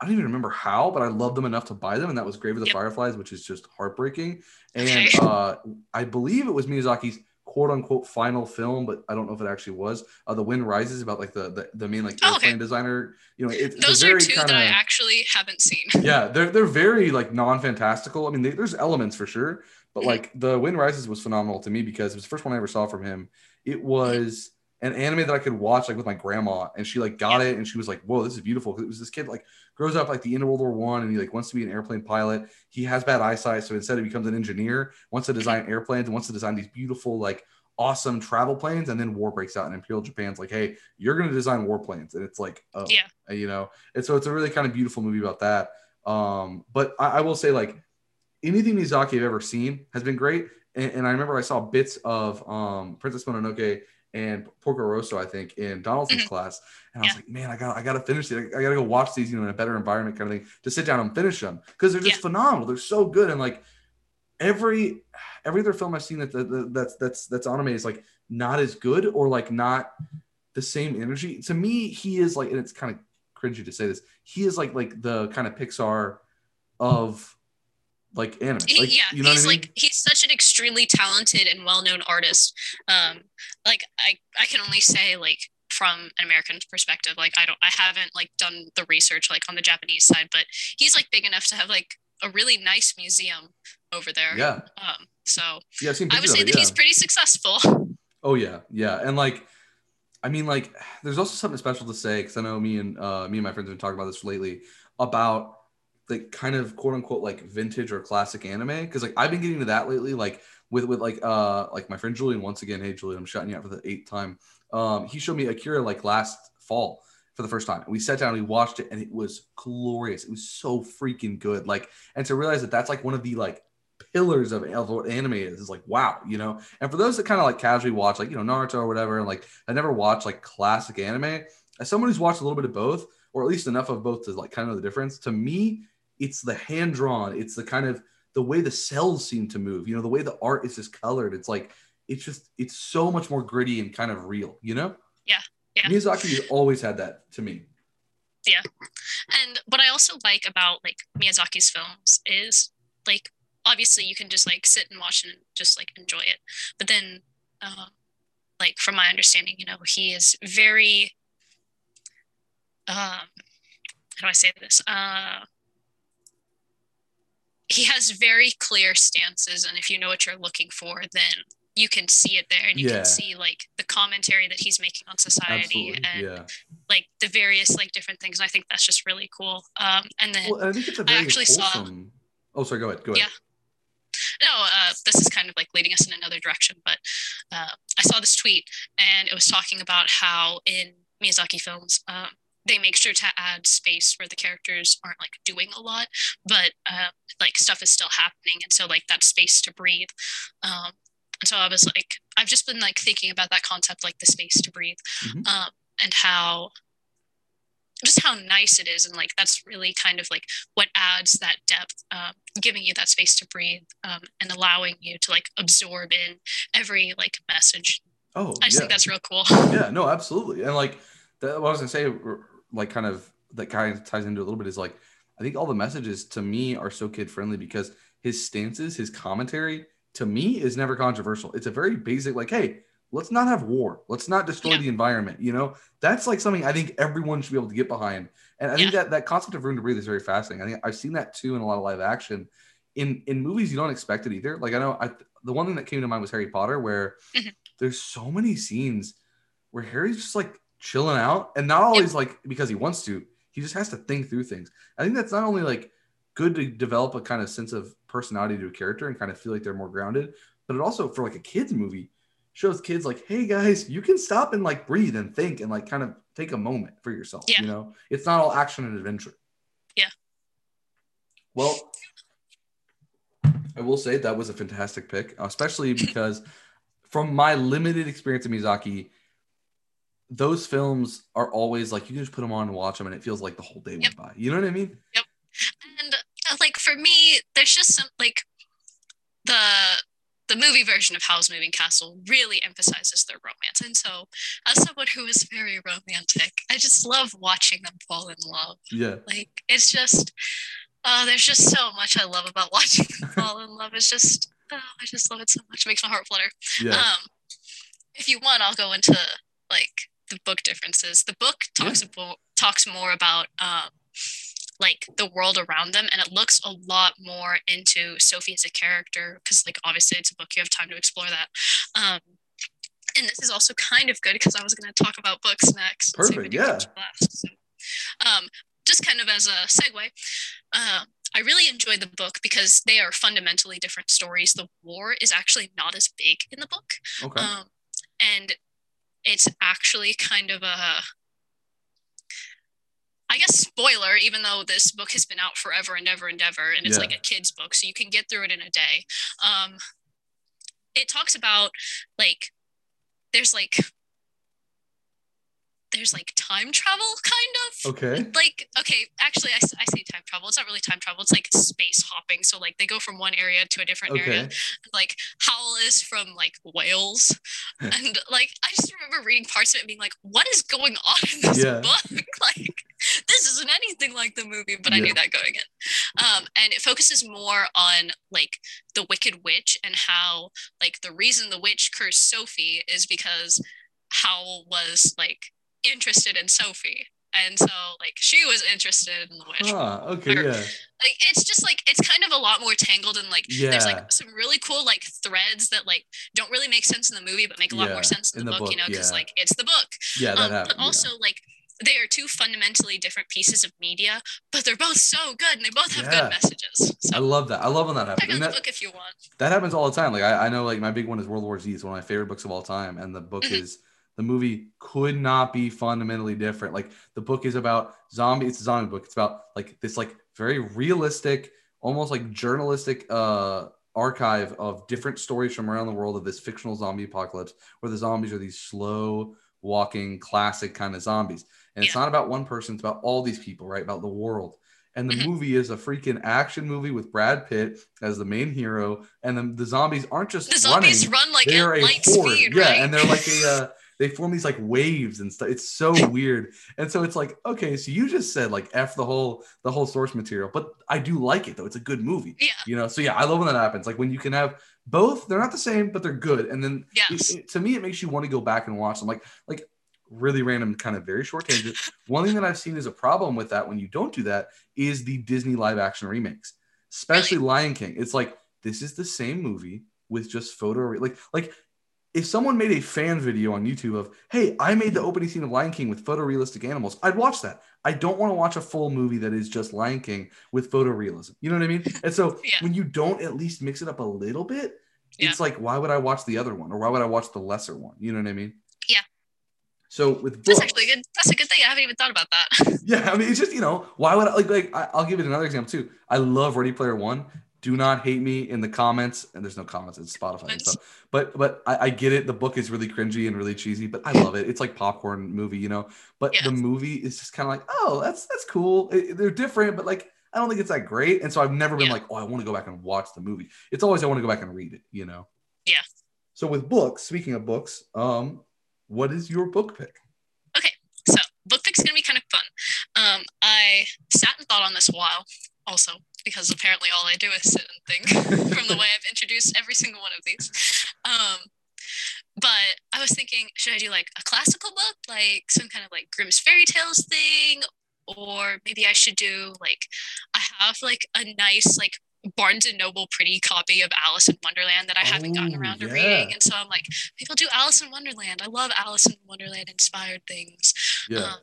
I don't even remember how, but I loved them enough to buy them, and that was Grave of the yep. Fireflies, which is just heartbreaking. And uh, I believe it was Miyazaki's quote unquote final film, but I don't know if it actually was. Uh, the Wind Rises about like the the, the main like oh, airplane okay. designer. You know, it, those are 2 kinda, that I actually haven't seen. yeah, they're they're very like non fantastical. I mean, they, there's elements for sure, but mm-hmm. like the Wind Rises was phenomenal to me because it was the first one I ever saw from him. It was an anime that I could watch like with my grandma, and she like got it, and she was like, "Whoa, this is beautiful." Because it was this kid like grows up like the end of World War One, and he like wants to be an airplane pilot. He has bad eyesight, so instead he becomes an engineer, wants to design airplanes, and wants to design these beautiful like awesome travel planes. And then war breaks out, and Imperial Japan's like, "Hey, you're going to design warplanes," and it's like, oh, yeah, you know. And so it's a really kind of beautiful movie about that. Um, but I, I will say like anything Miyazaki I've ever seen has been great. And, and I remember I saw bits of um, Princess Mononoke and Porco Rosso, I think, in Donaldson's mm-hmm. class. And I was like, man, I got I gotta finish it. I gotta go watch these, you know, in a better environment kind of thing to sit down and finish them. Because they're just yeah. phenomenal. They're so good. And like every every other film I've seen that, that that's that's that's anime is like not as good or like not the same energy. To me, he is like, and it's kind of cringy to say this, he is like like the kind of Pixar of like anime. Like, yeah, you know he's I mean? like he's such an extremely talented and well-known artist. Um, like I I can only say like from an American perspective, like I don't I haven't like done the research like on the Japanese side, but he's like big enough to have like a really nice museum over there. Yeah. Um. So yeah, I would say it, that yeah. he's pretty successful. Oh yeah, yeah, and like. I mean, like, there's also something special to say because I know me and uh, me and my friends have been talking about this lately about like kind of quote unquote like vintage or classic anime? Because like I've been getting to that lately like with with like uh like my friend Julian once again hey Julian I'm shouting you out for the eighth time. Um he showed me Akira like last fall for the first time we sat down we watched it and it was glorious. It was so freaking good like and to realize that that's like one of the like pillars of, of what anime is is like wow you know? And for those that kind of like casually watch like you know Naruto or whatever and like I never watched like classic anime as someone who's watched a little bit of both or at least enough of both to like kind of know the difference to me it's the hand drawn it's the kind of the way the cels seem to move you know the way the art is just colored. It's like it's just it's so much more gritty and kind of real you know? Yeah yeah. Miyazaki has always had that to me. Yeah. And what i also like about like miyazaki's films is like obviously you can just like sit and watch and just like enjoy it. But then uh, like from my understanding you know he is very um how do i say this? Uh he has very clear stances and if you know what you're looking for then you can see it there and you yeah. can see like the commentary that he's making on society Absolutely. and yeah. like the various like different things and i think that's just really cool um and then well, I, think it's a very I actually wholesome... saw oh sorry go ahead go ahead yeah no, uh, this is kind of like leading us in another direction, but uh, I saw this tweet and it was talking about how in Miyazaki films, um, they make sure to add space where the characters aren't like doing a lot, but uh, like stuff is still happening, and so like that space to breathe. Um, and so I was like, I've just been like thinking about that concept, like the space to breathe, mm-hmm. um, and how just how nice it is and like that's really kind of like what adds that depth um, giving you that space to breathe um, and allowing you to like absorb in every like message oh i just yeah. think that's real cool yeah no absolutely and like that, what i was gonna say like kind of that kind of ties into a little bit is like I think all the messages to me are so kid friendly because his stances, his commentary to me is never controversial. It's a very basic like, hey, let's not have war. Let's not destroy yeah. the environment. You know, that's like something I think everyone should be able to get behind. And I think that that concept of room to breathe is very fascinating. I think I've seen that too in a lot of live action. In in movies, you don't expect it either. Like I know I, the one thing that came to mind was Harry Potter, where mm-hmm. there's so many scenes where Harry's just like chilling out. And not always like because he wants to he just has to think through things. I think that's not only like good to develop a kind of sense of personality to a character and kind of feel like they're more grounded but it also for like a kids movie shows kids like hey guys you can stop and like breathe and think and like kind of take a moment for yourself yeah. you know? It's not all action and adventure. Yeah. Well i will say that was a fantastic pick especially because from my limited experience of miyazaki those films are always like you can just put them on and watch them and it feels like the whole day yep. went by you know what i mean yep and uh, like for me there's just some like the the movie version of Howl's Moving Castle really emphasizes their romance. And so, as someone who is very romantic, I just love watching them fall in love. Yeah. Like, it's just, oh, there's just so much I love about watching them fall in love. It's just, oh, I just love it so much. It makes my heart flutter. Yeah. Um, if you want, I'll go into like the book differences. The book talks yeah. about talks more about um, like the world around them, and it looks a lot more into Sophie as a character because, like, obviously it's a book. You have time to explore that. Um, and this is also kind of good because I was going to talk about books next. Perfect, yeah. last, so. Um, just kind of as a segue, uh, I really enjoyed the book because they are fundamentally different stories. The war is actually not as big in the book, Okay. um, and it's actually kind of a I guess spoiler, even though this book has been out forever and ever and ever, and it's Yeah. like a kid's book, so you can get through it in a day. Um, it talks about like there's like there's like time travel kind of okay. like okay actually I, I say time travel it's not really time travel it's like space hopping so like they go from one area to a different area Okay. like Howl is from like Wales, and like I just remember reading parts of it being like, "What is going on in this Yeah. book? like, this isn't anything like the movie." But I knew that going in. Um, and it focuses more on like the Wicked Witch and how like the reason the witch cursed Sophie is because Howl was like interested in Sophie. And so, like, she was interested in the witch Ah, okay. Or- Yeah. like it's just like it's kind of a lot more tangled and like there's like some really cool like threads that like don't really make sense in the movie but make a lot Yeah, more sense in, in the, the book, you know because yeah. like it's the book Yeah. That um, happened. but also like they are two fundamentally different pieces of media but they're both so good and they both have Yeah. good messages yeah. I love that. I love when that check happens. out And the that, book if you want that happens all the time. Like I, I know like my big one is World War Z. It's one of my favorite books of all time. And the book Mhm. is the movie could not be fundamentally different. Like the book is about zombie, it's a zombie book. It's about like this like very realistic, almost like journalistic uh archive of different stories from around the world of this fictional zombie apocalypse where the zombies are these slow walking classic kind of zombies. And it's not about one person, it's about all these people, right? About the world. And the Mhm. movie is a freaking action movie with Brad Pitt as the main hero. And then the zombies aren't just the zombies running, run like they at are a light horde. speed yeah, right and they're like a uh, they form these like waves and stuff. It's so weird. And so it's like, okay, so you just said like F the whole the whole source material, but I do like it though. It's a good movie. yeah You know, so yeah, I love when that happens. Like when you can have both, they're not the same, but they're good. And then yes it- to me, it makes you want to go back and watch them. Like, like really random, kind of very short tangent. One thing that I've seen is a problem with that when you don't do that is the Disney live action remakes, especially Lion King. It's like this is the same movie with just photo like like if someone made a fan video on YouTube of, hey, I made the opening scene of Lion King with photorealistic animals, I'd watch that. I don't want to watch a full movie that is just Lion King with photorealism. You know what I mean? And so Yeah. when you don't at least mix it up a little bit, Yeah. it's like, why would I watch the other one? Or why would I watch the lesser one? You know what I mean? Yeah. So with books, that's actually good that's a good thing i haven't even thought about that yeah, I mean, it's just you know, why would I like like I, I'll give it another example too. I love Ready Player One. Do not hate me in the comments, and there's no comments. It's Spotify and stuff. But but I, I get it. The book is really cringy and really cheesy, but I love it. It's like popcorn movie, you know. But Yeah. the movie is just kind of like, oh, that's that's cool. It- they're different, but like I don't think it's that great. And so I've never been Yeah. like, oh, I want to go back and watch the movie. It's always I want to go back and read it, you know. Yeah. So with books, speaking of books, um, what is your book pick? Okay, so book pick's gonna be kind of fun. Um, I sat and thought on this a while, also because apparently all I do is sit and think from the way I've introduced every single one of these. Um, but I was thinking, should I do like a classical book, like some kind of like Grimm's fairy tales thing, or maybe I should do like I have like a nice like Barnes and Noble pretty copy of Alice in Wonderland that I haven't gotten Oh, around to yeah. reading, and so I'm like, maybe I'll do Alice in Wonderland. I love Alice in Wonderland inspired things. Yeah. Um,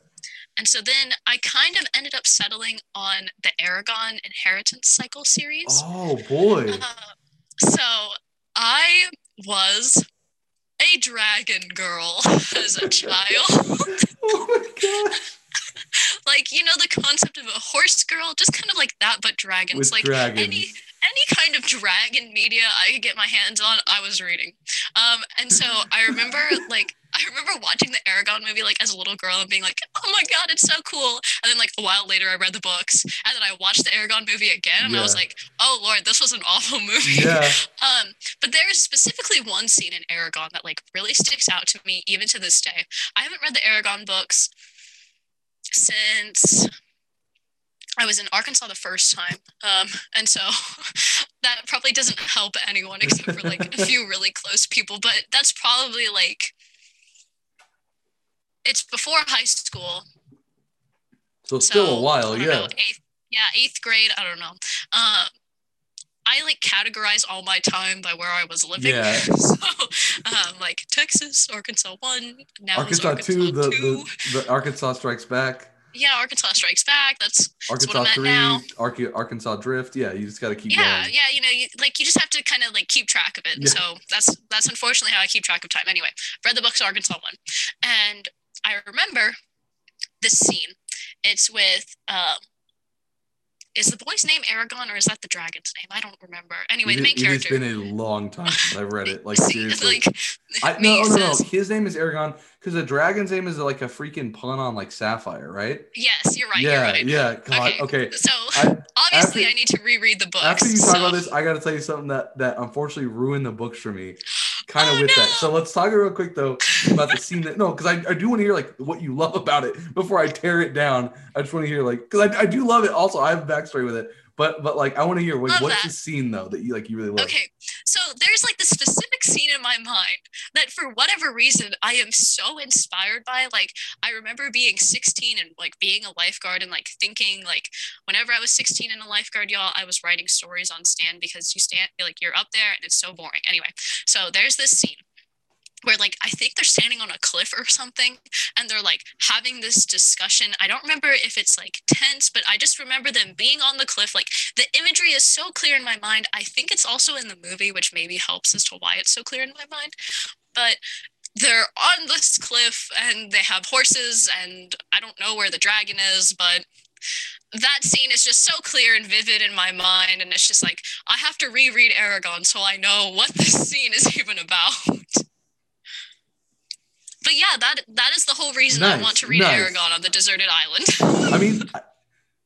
and so then I kind of ended up settling on the Eragon Inheritance Cycle series. oh boy. Uh, so I was a dragon girl as a child. oh my gosh. like, you know, the concept of a horse girl, just kind of like that, but dragons. With like dragons. any any kind of dragon media I could get my hands on, I was reading. Um, and so I remember like I remember watching the Eragon movie like as a little girl and being like, oh my god, it's so cool. And then like a while later I read the books and then I watched the Eragon movie again and I was like, oh lord, this was an awful movie. yeah. Um, but there is specifically one scene in Eragon that like really sticks out to me even to this day. I haven't read the Eragon books since I was in Arkansas the first time. Um, and so that probably doesn't help anyone except for like a few really close people, but that's probably like it's before high school. So still So, a while, yeah. know, eighth, yeah, eighth grade. I don't know. Um, I like categorize all my time by where I was living. Yeah. so, um, like Texas, Arkansas one, now Arkansas, Arkansas two, the, two. the the Arkansas Strikes Back, yeah, Arkansas Strikes Back. That's what Arkansas I'm at three. Arca- Arkansas Drift. Yeah, you just got to keep yeah, going. yeah. You know, you, like you just have to kind of like keep track of it. Yeah. So that's that's unfortunately how I keep track of time. Anyway, read the books Arkansas one, and I remember this scene. It's with um, is the boy's name Eragon or is that the dragon's name? I don't remember. Anyway, the It- main it has been a long time since I've read it. Like See, seriously. like I, me no, no, no. His name is Eragon because the dragon's name is like a freaking pun on like Sapphire, right? Yes, you're right. yeah, you're right. yeah. God, Okay. okay. So I, obviously, after- I need to reread the book. after you talk about this, I got to tell you something that that unfortunately ruined the books for me. Kind of Oh, with that. So let's talk real quick though about the scene that no, because I, I do want to hear like what you love about it before I tear it down. I just want to hear like because I, I do love it. Also, I have a backstory with it, but but like I want to hear like, what's that. the scene though that you like you really love. Okay, so there's like this specific scene in my mind that for whatever reason I am so inspired by. Like I remember being 16 and like being a lifeguard and like thinking like whenever I was 16 and a lifeguard, y'all, I was writing stories on stand because you stand like you're up there and it's so boring. Anyway, so there's this scene where like I think they're standing on a cliff or something and they're like having this discussion. I don't remember if it's like tense, but I just remember them being on the cliff. Like the imagery is so clear in my mind. I think it's also in the movie, which maybe helps as to why it's so clear in my mind. But they're on this cliff and they have horses and I don't know where the dragon is, but that scene is just so clear and vivid in my mind and it's just like I have to reread Eragon so I know what this scene is even about. But yeah, that that is the whole reason I want to read nice. Eragon on the deserted island. I mean,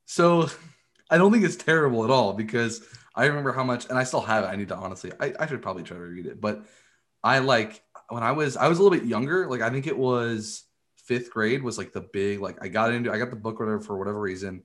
so I don't think it's terrible at all because I remember how much, and I still have it. I need to honestly, I, I should probably try to read it, but I like when I was, I was a little bit younger. Like I think it was fifth grade was like the big, like I got into, I got the book or whatever for whatever reason,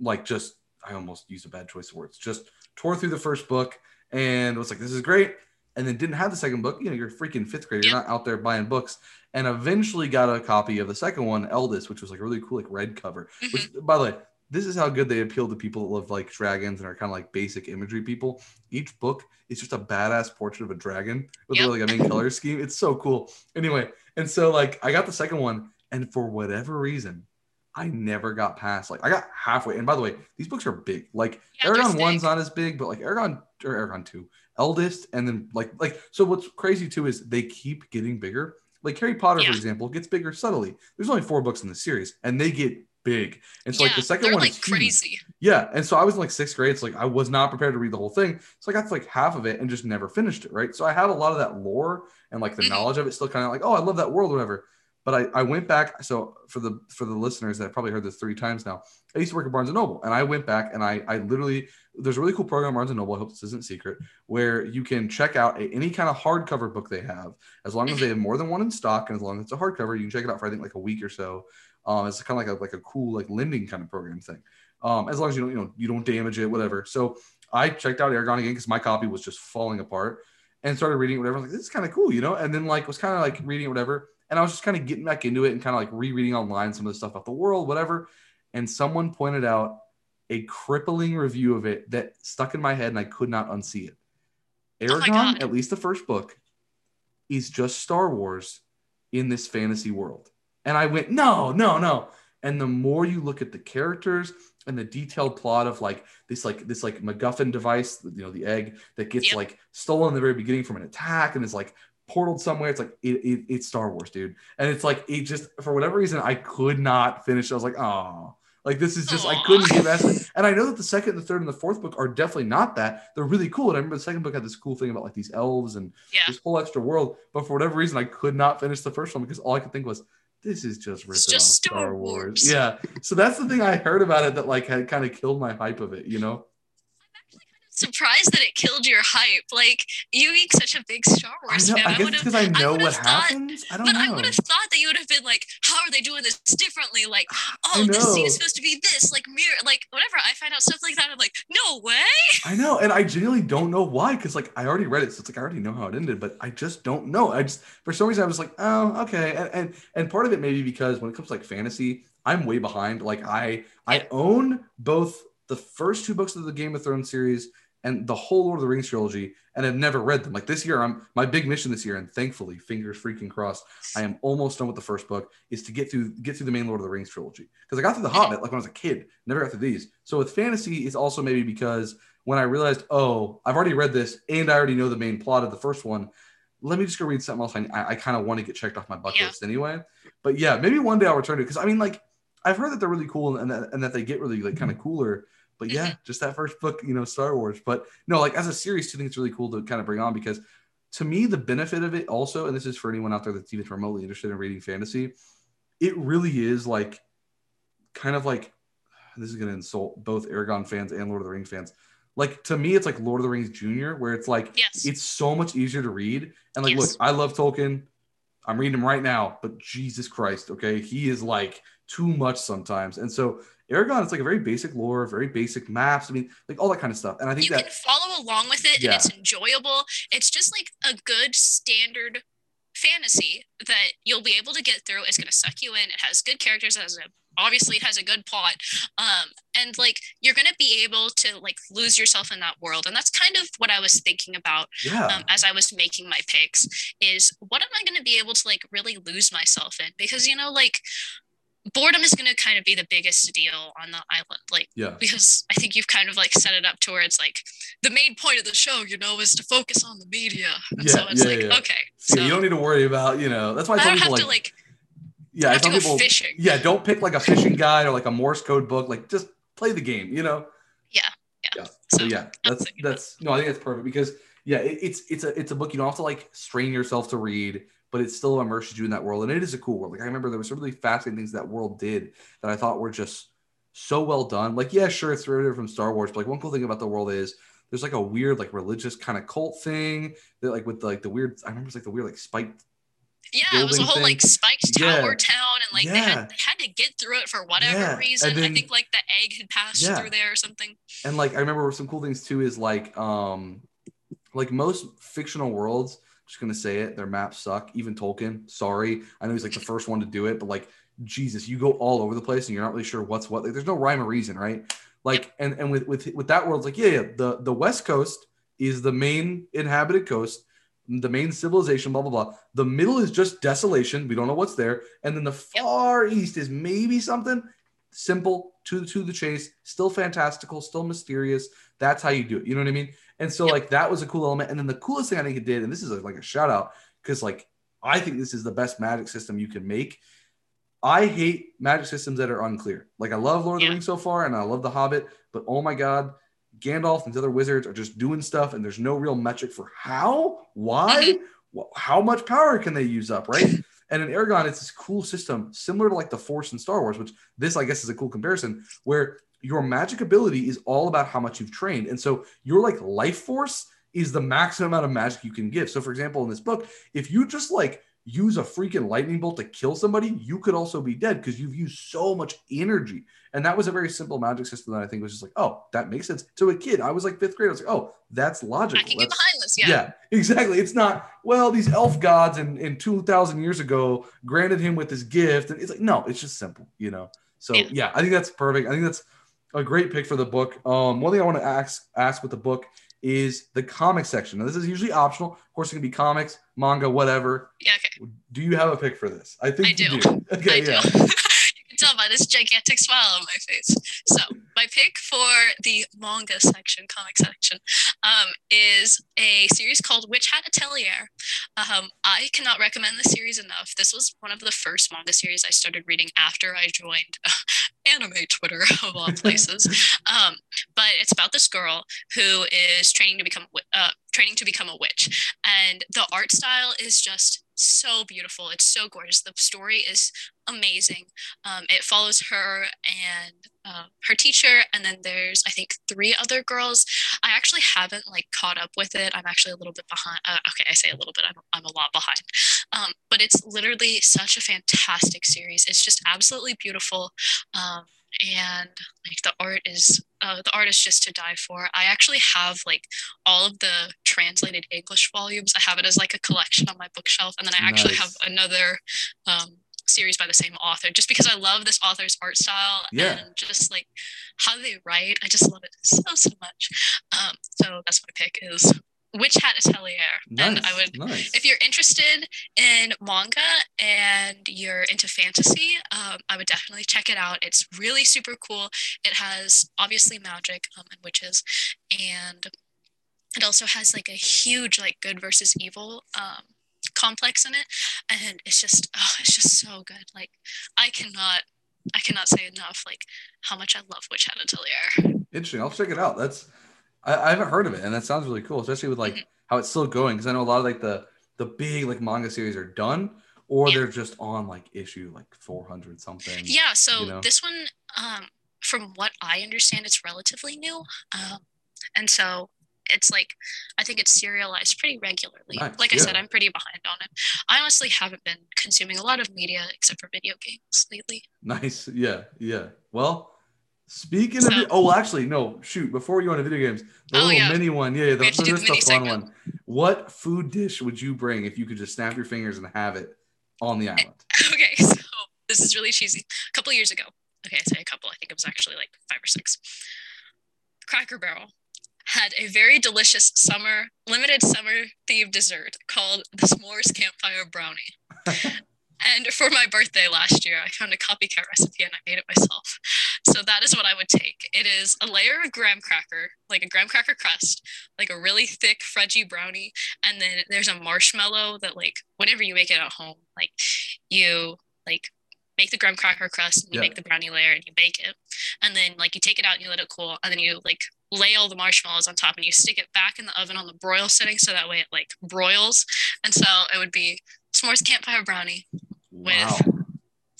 like just I almost used a bad choice of words. Just tore through the first book and was like, this is great. And then didn't have the second book. You know, you're freaking fifth grade. You're not out there buying books. And eventually got a copy of the second one, Eldest, which was like a really cool, like red cover. Mm-hmm. Which, by the way, this is how good they appeal to people that love like dragons and are kind of like basic imagery people. Each book is just a badass portrait of a dragon with Yep. like a main color scheme. It's so cool. Anyway, and so like I got the second one, and for whatever reason, I never got past like I got halfway. And by the way, these books are big. Like Yeah, Eragon one's not as big, but like Eragon or Eragon two, Eldest, and then like like so. What's crazy too is they keep getting bigger. Like Harry Potter, Yeah. for example, gets bigger subtly. There's only four books in the series, and they get big. And so like the second one like is huge. crazy. Yeah, and so I was in like sixth grade. So like I was not prepared to read the whole thing. So I got to like half of it and just never finished it. Right. So I have a lot of that lore and like the Mhm. knowledge of it still kind of like, oh, I love that world, or whatever. But I, I went back. So for the for the listeners that probably heard this three times now, I used to work at Barnes and Noble, and I went back and I I literally there's a really cool program Barnes and Noble. I hope this isn't secret, where you can check out a, any kind of hardcover book they have, as long as they have more than one in stock, and as long as it's a hardcover, you can check it out for I think like a week or so. Um, it's kind of like a like a cool like lending kind of program thing. Um, as long as you don't you know you don't damage it, whatever. So I checked out Eragon again because my copy was just falling apart, and started reading whatever. I was like, this is kind of cool, you know. And then like was kind of like reading whatever. And I was just kind of getting back into it and kind of like rereading online some of the stuff about the world, whatever. And someone pointed out a crippling review of it that stuck in my head and I could not unsee it. Oh Eragon, God. at least the first book, is just Star Wars in this fantasy world. And I went, no, no, no. And the more you look at the characters and the detailed plot of like this, like this, like MacGuffin device, you know, the egg that gets Yep. like stolen in the very beginning from an attack and is like portaled somewhere. It's like it, it, it's Star Wars, dude. And it's like it just for whatever reason I could not finish. I was like, oh, like this is just I couldn't past it. And I know that the second, the third, and the fourth book are definitely not that. They're really cool. And I remember the second book had this cool thing about like these elves and Yeah. this whole extra world. But for whatever reason, I could not finish the first one because all I could think was, this is just ripping just off Star, Star Wars. Wars. Yeah. So that's the thing I heard about it that like had kind of killed my hype of it, you know? Surprised that it killed your hype. Like you being such a big Star I Wars know. fan, I I, guess would have. I know would've what thought- happens. I don't But know. I would have thought that you would have been like, "How are they doing this differently?" Like, "Oh, this scene is supposed to be this." Like, mirror, like whatever. I find out stuff like that. I'm like, "No way!" I know, and I genuinely don't know why, because like I already read it, so it's like I already know how it ended, but I just don't know. I just for some reason I was like, oh, okay, and and, and part of it maybe because when it comes to like fantasy, I'm way behind. Like I I own both the first two books of the Game of Thrones series and the whole Lord of the Rings trilogy and have never read them. Like this year, I'm my big mission this year, and thankfully, fingers freaking crossed, I am almost done with the first book. Is to get through get through the main Lord of the Rings trilogy because I got through the Hobbit like when I was a kid, never got through these. So with fantasy, it's also maybe because when I realized, oh, I've already read this and I already know the main plot of the first one. Let me just go read something else. I, I kind of want to get checked off my bucket Yeah. list anyway. But yeah, maybe one day I'll return to it because I mean, like, I've heard that they're really cool and that, and that they get really like kind of mm-hmm. cooler. But yeah, mm-hmm. just that first book, you know, Star Wars. But no, like as a series, too, I think it's really cool to kind of bring on because to me, the benefit of it also, and this is for anyone out there that's even remotely interested in reading fantasy, it really is like kind of like this is going to insult both Eragon fans and Lord of the Rings fans. Like to me, it's like Lord of the Rings Junior, where it's like Yes. it's so much easier to read. And like, Yes. look, I love Tolkien. I'm reading him right now, but Jesus Christ, okay, he is like too much sometimes. And so Eragon, it's like a very basic lore, very basic maps. I mean, like all that kind of stuff. And I think you that can follow along with it Yeah. and it's enjoyable. It's just like a good standard fantasy that you'll be able to get through. It's going to suck you in. It has good characters. It has a obviously it has a good plot. Um, and like you're going to be able to like lose yourself in that world. And that's kind of what I was thinking about yeah, um, as I was making my picks is what am I going to be able to like really lose myself in? Because you know, like boredom is going to kind of be the biggest deal on the island. Like yeah, because I think you've kind of like set it up to where it's like the main point of the show, you know, is to focus on the media. And so Yeah, it's yeah, like, yeah. okay, So so you don't need to worry about, you know, that's why I I don't people have like, to like yeah, I tell people, fishing. yeah, don't pick like a fishing guide or like a Morse code book. Like just play the game, you know? Yeah, yeah. Yeah. So, So yeah, that's that's no, I think that's perfect because yeah, it, it's it's a it's a book you don't have to like strain yourself to read, but it still immerses you in that world, and it is a cool world. Like I remember there was some really fascinating things that world did that I thought were just so well done. Like yeah, sure, it's derivative from Star Wars, but like one cool thing about the world is there's like a weird like religious kind of cult thing that like with like the weird I remember it's like the weird like spiked yeah, it was a whole like thing. spiked Yeah. tower town, and like they had they had to get through it for whatever Yeah, reason. then- I think like the egg had passed Yeah. through there or something. and like I remember some cool things too is like um like most fictional worlds, just gonna say it, their maps suck. Even Tolkien, sorry. I know he's like the first one to do it, but like Jesus, you go all over the place and you're not really sure what's what. Like there's no rhyme or reason, right? Like and and with with with that world, it's like yeah, yeah, the the West Coast is the main inhabited coast, the main civilization, blah blah blah. The middle is just desolation. We don't know what's there, and then the far east is maybe something simple to to the chase, still fantastical, still mysterious. That's how you do it. You know what I mean? And so Yep. like that was a cool element. And then the coolest thing I think it did, and this is a, like a shout out because like I think this is the best magic system you can make. I hate magic systems that are unclear. Like I love Lord of the Rings so far, and I love The Hobbit, but oh my god, Gandalf and the other wizards are just doing stuff, and there's no real metric for how, why, mm-hmm. wh- how much power can they use up, right? and in Eragon, it's this cool system similar to like the Force in Star Wars, which this I guess is a cool comparison, where your magic ability is all about how much you've trained, and so your like life force is the maximum amount of magic you can give. So, for example, in this book, if you just like use a freaking lightning bolt to kill somebody, you could also be dead because you've used so much energy. And that was a very simple magic system that I think was just like, oh, that makes sense. To a kid, I was like fifth grade. I was like, oh, that's logical. I can get That's- behind this. Yeah. yeah, exactly. It's not, well, these elf gods in, in 2000 years ago granted him with this gift. And it's like, no, it's just simple, you know? So Yeah. yeah, I think that's perfect. I think that's a great pick for the book. Um, one thing I want to ask, ask with the book is the comic section. Now, this is usually optional. Of course, it can be comics, manga, whatever. Yeah. Okay. Do you have a pick for this? I think I you do. do. Okay, I do. yeah. you can tell by this gigantic smile on my face. So my pick for the manga section, comic section, um, is a series called Witch Hat Atelier. Um, I cannot recommend the series enough. This was one of the first manga series I started reading after I joined anime Twitter of all places. um, but it's about this girl who is training to become uh, training to become a witch, and the art style is just so beautiful. It's so gorgeous. The story is amazing. Um, it follows her and uh, her teacher, and then there's I think three other girls. I actually haven't like caught up with it. I'm actually a little bit behind. Uh, okay, I say a little bit. I'm I'm a lot behind. Um, but it's literally such a fantastic series. It's just absolutely beautiful. Um, and like the art is uh, the art is just to die for. I actually have like all of the translated English volumes. I have it as like a collection on my bookshelf, and then I actually Nice. have another um, series by the same author just because I love this author's art style Yeah. and just like how they write. I just love it so so much. Um, so that's my pick is Witch Hat Atelier. Nice. And I would nice. if you're interested in manga and you're into fantasy, um, I would definitely check it out. It's really super cool. It has obviously magic um, and witches, and it also has like a huge like good versus evil um, complex in it, and it's just oh, it's just so good. Like I cannot. I cannot say enough like how much I love Witch Hat Atelier. Interesting. I'll check it out. That's I, I haven't heard of it, and that sounds really cool, especially with like Mhm. how it's still going. Because I know a lot of like the the big like manga series are done, or Yeah. they're just on like issue like four hundred something. Yeah, so you know? this one, um, from what I understand, it's relatively new. Um, and so it's like, I think it's serialized pretty regularly. Nice, like I said. I'm pretty behind on it. I honestly haven't been consuming a lot of media except for video games lately. Nice. Yeah. Yeah. Well, speaking So- of oh, well, actually, no. Shoot. Before you go into video games, the Oh, little yeah. mini one. Yeah. yeah the, the the fun one. What food dish would you bring if you could just snap your fingers and have it on the island? okay, so this is really cheesy. A couple years ago, okay, I say a couple, I think it was actually like five or six. Cracker Barrel had a very delicious summer, limited summer themed dessert called the S'mores Campfire Brownie. and for my birthday last year, I found a copycat recipe and I made it myself. So that is what I would take. It is a layer of graham cracker, like a graham cracker crust, like a really thick, fudgy brownie, and then there's a marshmallow that, like, whenever you make it at home, like, you like make the graham cracker crust and you Yeah. make the brownie layer and you bake it and then like you take it out and you let it cool and then you like lay all the marshmallows on top and you stick it back in the oven on the broil setting so that way it like broils and so it would be s'mores campfire brownie Wow.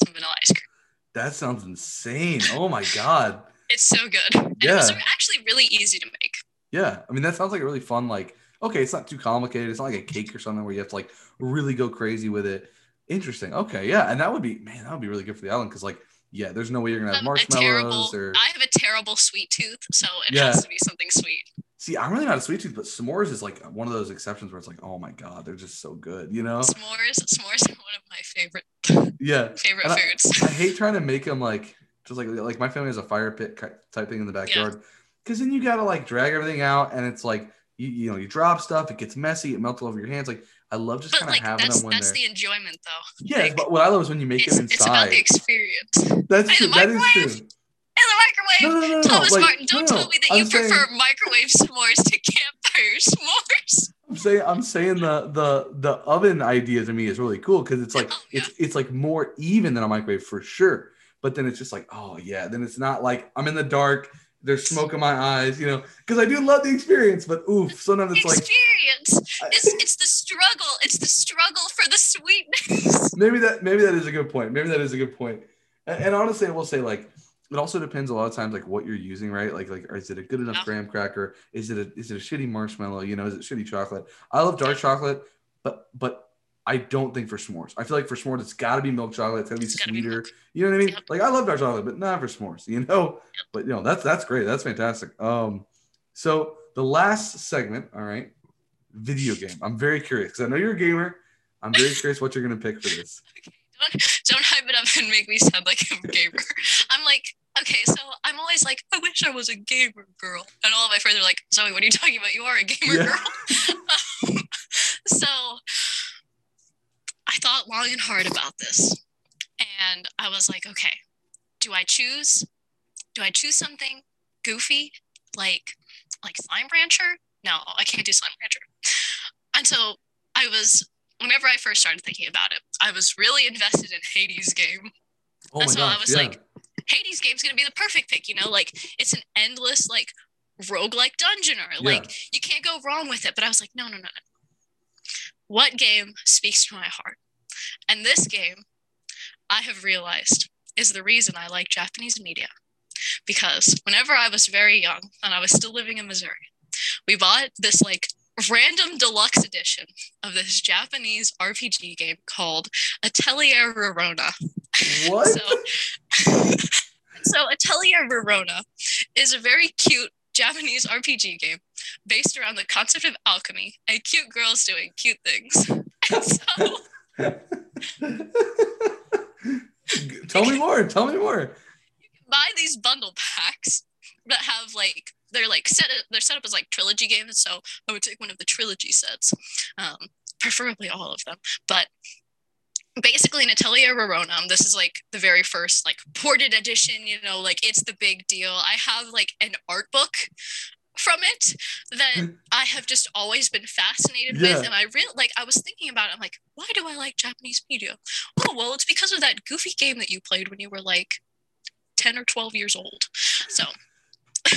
some vanilla ice cream That sounds insane. Oh my god. it's so good and it was Yeah. actually really easy to make Yeah, I mean that sounds like a really fun. Like, okay, it's not too complicated. It's not like a cake or something where you have to like really go crazy with it. Interesting. Okay, yeah, and that would be man, that would be really good for the island because like, yeah, there's no way you're gonna have Um, a terrible marshmallows or. i have a terrible sweet tooth so it Yeah. has to be something sweet See, I'm really not a sweet tooth, but s'mores is like one of those exceptions where it's like, oh my god, they're just so good, you know? s'mores s'mores are one of my favorite Yeah, favorite And I- foods I hate trying to make them like just like like my family has a fire pit type thing in the backyard because then you gotta like drag everything out and it's like you, you know you drop stuff, it gets messy, it melts all over your hands. Like I love just kind of like having that's them when that's they're the enjoyment though yeah. like, but what I love is when you make it's, them it's about the experience That's true. That is true. In the microwave. No, no, no. Thomas like, Martin, don't tell me that I'm you saying- prefer microwave s'mores to campfire s'mores. I'm saying I'm saying the the the oven idea to me is really cool because it's like Oh, yeah. it's it's like more even than a microwave for sure. But then it's just like oh yeah, then it's not like I'm in the dark. There's smoke in my eyes, you know, because I do love the experience. But oof, sometimes it's like Experience. It's, it's the struggle. It's the struggle for the sweetness. maybe that maybe that is a good point. Maybe that is a good point. And, and honestly, I will say like it also depends a lot of times like what you're using, right? Like like is it a good enough Yeah. graham cracker? Is it a is it a shitty marshmallow? You know, is it shitty chocolate? I love dark chocolate, but but I don't think for s'mores. I feel like for s'mores it's got to be milk chocolate. It's got to be It's gotta be sweeter. you know what I mean? Yep. Like I love dark chocolate, but not for s'mores. You know, but you know that's that's great. That's fantastic. Um, so the last segment, all right, video game. I'm very curious because I know you're a gamer. I'm very curious what you're gonna pick for this. Don't hype it up and make me sound like I'm a gamer. I'm like, okay, so I'm always like, I wish I was a gamer girl. And all of my friends are like, Zoe, what are you talking about? You are a gamer Yeah. girl. so I thought long and hard about this. And I was like, okay, do I choose? Do I choose something goofy like like Slime Rancher? No, I can't do Slime Rancher. And so I was whenever I first started thinking about it, I was really invested in Hades game. Oh my So I was yeah. like, Hades game's gonna be the perfect pick, you know, like it's an endless like roguelike dungeoner. Like you can't go wrong with it. But I was like, no, no, no, no. What game speaks to my heart? And this game, I have realized, is the reason I like Japanese media. Because whenever I was very young and I was still living in Missouri, we bought this like random deluxe edition of this Japanese RPG game called Atelier Rorona. what? So, so Atelier Rorona is a very cute Japanese RPG game based around the concept of alchemy and cute girls doing cute things. And so tell me more. Tell me more. You can buy these bundle packs that have like they're like set they're set up as like trilogy games. So I would take one of the trilogy sets, um, preferably all of them. But basically in Atelier Rorona, this is like the very first like ported edition. You know, like it's the big deal. I have like an art book from it that I have just always been fascinated Yeah. with. And I really like, I was thinking about it. I'm like, why do I like Japanese media? Oh, well, it's because of that goofy game that you played when you were like 10 or 12 years old. So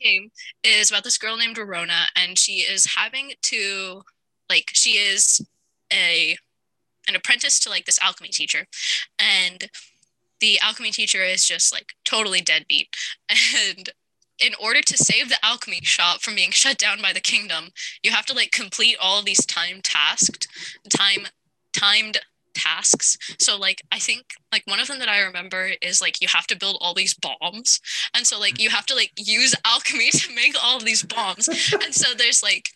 game is about this girl named Rorona, and she is having to, like, she is a an apprentice to like this alchemy teacher. And the alchemy teacher is just like totally deadbeat. And in order to save the alchemy shop from being shut down by the kingdom, you have to like complete all these time tasked, time timed tasks. So like I think like one of them that I remember is like you have to build all these bombs. And so like you have to like use alchemy to make all of these bombs. And so there's like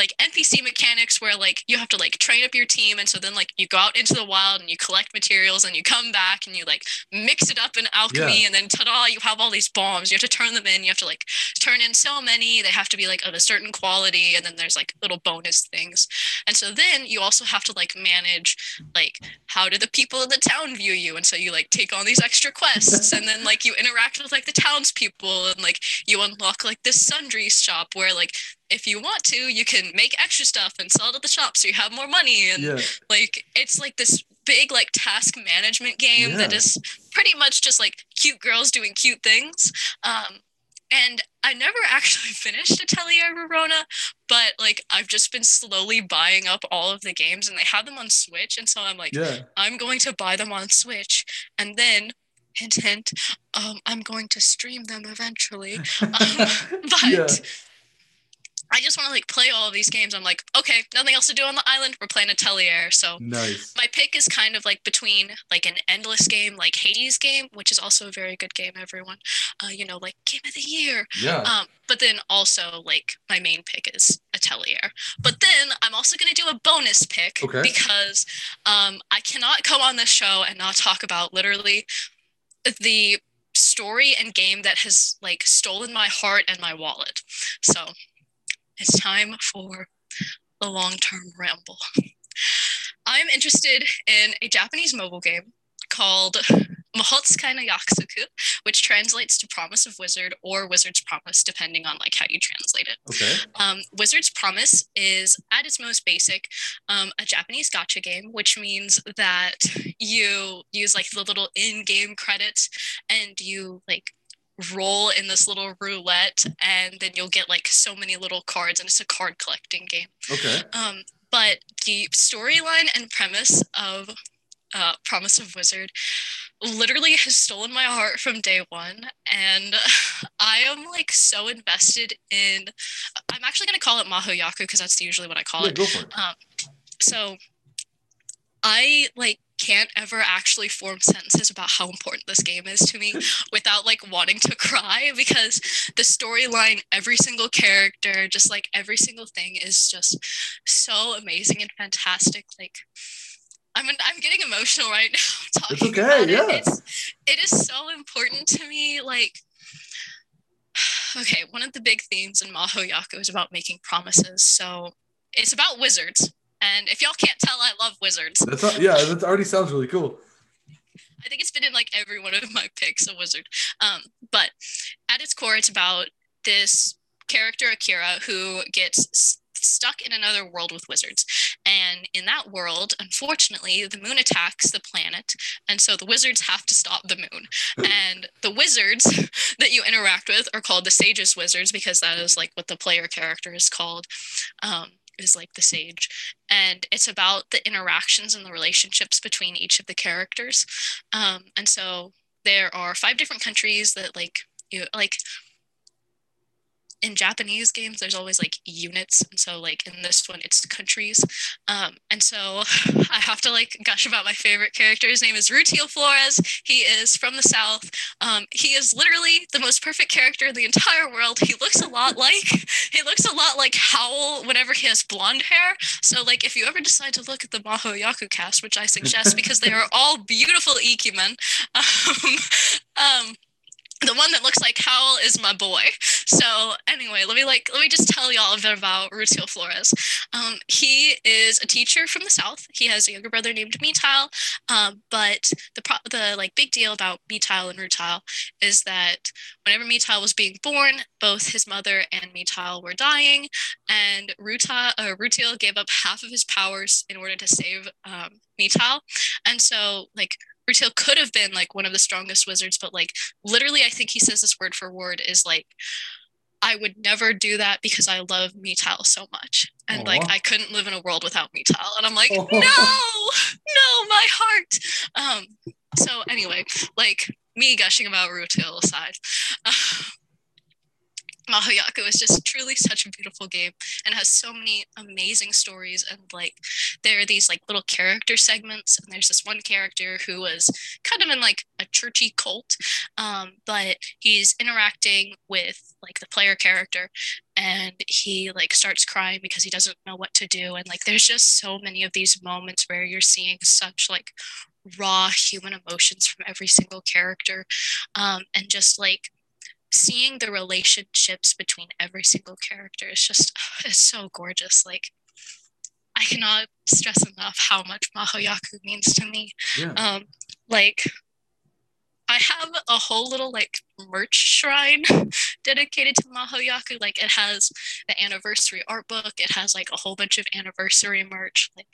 like NPC mechanics where like you have to like train up your team and so then like you go out into the wild and you collect materials and you come back and you like mix it up in alchemy Yeah. and then ta-da you have all these bombs. You have to turn them in. You have to like turn in so many. They have to be like of a certain quality and then there's like little bonus things. And so then you also have to like manage like how do the people in the town view you? And so you like take on these extra quests and then like you interact with like the townspeople and like you unlock like this sundry shop where like if you want to you can make extra stuff and sell it at the shop so you have more money and Yeah. like it's like this big like task management game that Yeah. is pretty much just like cute girls doing cute things um and I never actually finished Atelier Rorona, but like I've just been slowly buying up all of the games and they have them on Switch. And so I'm like, Yeah. I'm going to buy them on Switch and then hint hint, um, I'm going to stream them eventually. but yeah. I just want to like play all of these games. I'm like, okay, nothing else to do on the island. We're playing Atelier. So Nice. my pick is kind of like between like an endless game like Hades game, which is also a very good game, everyone. Uh, you know, like game of the year. Yeah. Um, but then also like my main pick is Atelier. But then I'm also gonna do a bonus pick Okay. because um, I cannot come on this show and not talk about literally the story and game that has like stolen my heart and my wallet. So it's time for the long-term ramble. I'm interested in a Japanese mobile game called Mahotsukai no Yakusoku, which translates to Promise of Wizard or Wizard's Promise, depending on like how you translate it. Okay. Um, Wizard's Promise is, at its most basic, um, a Japanese gacha game, which means that you use like the little in-game credits and you like roll in this little roulette, and then you'll get like so many little cards, and it's a card collecting game. Okay. Um, but the storyline and premise of uh, Promise of Wizard literally has stolen my heart from day one. And I am like so invested in, I'm actually going to call it Mahoyaku because that's usually what I call Yeah, it. go for it. Um, So I like can't ever actually form sentences about how important this game is to me without like wanting to cry because the storyline, every single character, just like every single thing is just so amazing and fantastic. Like I'm I'm getting emotional right now talking okay, about yeah. it. It's it is so important to me. Like okay, one of the big themes in Mahoyaku is about making promises. So it's about wizards. And if y'all can't tell, I love wizards. That's not, yeah. That already sounds really cool. I think it's been in like every one of my picks, a wizard. Um, but at its core, it's about this character Akira who gets s- stuck in another world with wizards. And in that world, unfortunately, the moon attacks the planet, and so the wizards have to stop the moon. and the wizards that you interact with are called the sages wizards because that is like what the player character is called. Um, is like the sage. And it's about the interactions and the relationships between each of the characters. Um, and so there are five different countries that like you like in Japanese games, there's always like units, and so like in this one, it's countries. Um, and so I have to like gush about my favorite character. His name is Rutile Flores. He is from the south. Um, he is literally the most perfect character in the entire world. He looks a lot like he looks a lot like Howl whenever he has blonde hair. So like if you ever decide to look at the Maho Yaku cast, which I suggest because they are all beautiful Ikemen. Um, um, the one that looks like Howl is my boy. So anyway, let me like let me just tell y'all a bit about Rutile Flores. Um, he is a teacher from the south. He has a younger brother named Metile. Um, but the pro- the like big deal about Metile and Rutile is that whenever Metile was being born, both his mother and Metile were dying, and Rutile uh, Rutile gave up half of his powers in order to save um, Metile. And so like Rutile could have been like one of the strongest wizards, but like literally, I think he says this word for word is like, I would never do that because I love Metile so much. And Aww. like I couldn't live in a world without Metile. And I'm like, no, no, my heart. Um, so anyway, like me gushing about Rutile aside. Mahoyaku is just truly such a beautiful game and has so many amazing stories. And like there are these like little character segments and there's this one character who was kind of in like a churchy cult um, but he's interacting with like the player character and he like starts crying because he doesn't know what to do. And like there's just so many of these moments where you're seeing such like raw human emotions from every single character um, and just like seeing the relationships between every single character is just it's so gorgeous. Like i cannot stress enough how much mahoyaku means to me. Yeah. um like i have a whole little like merch shrine dedicated to mahoyaku like it has the anniversary art book. It has like a whole bunch of anniversary merch. Like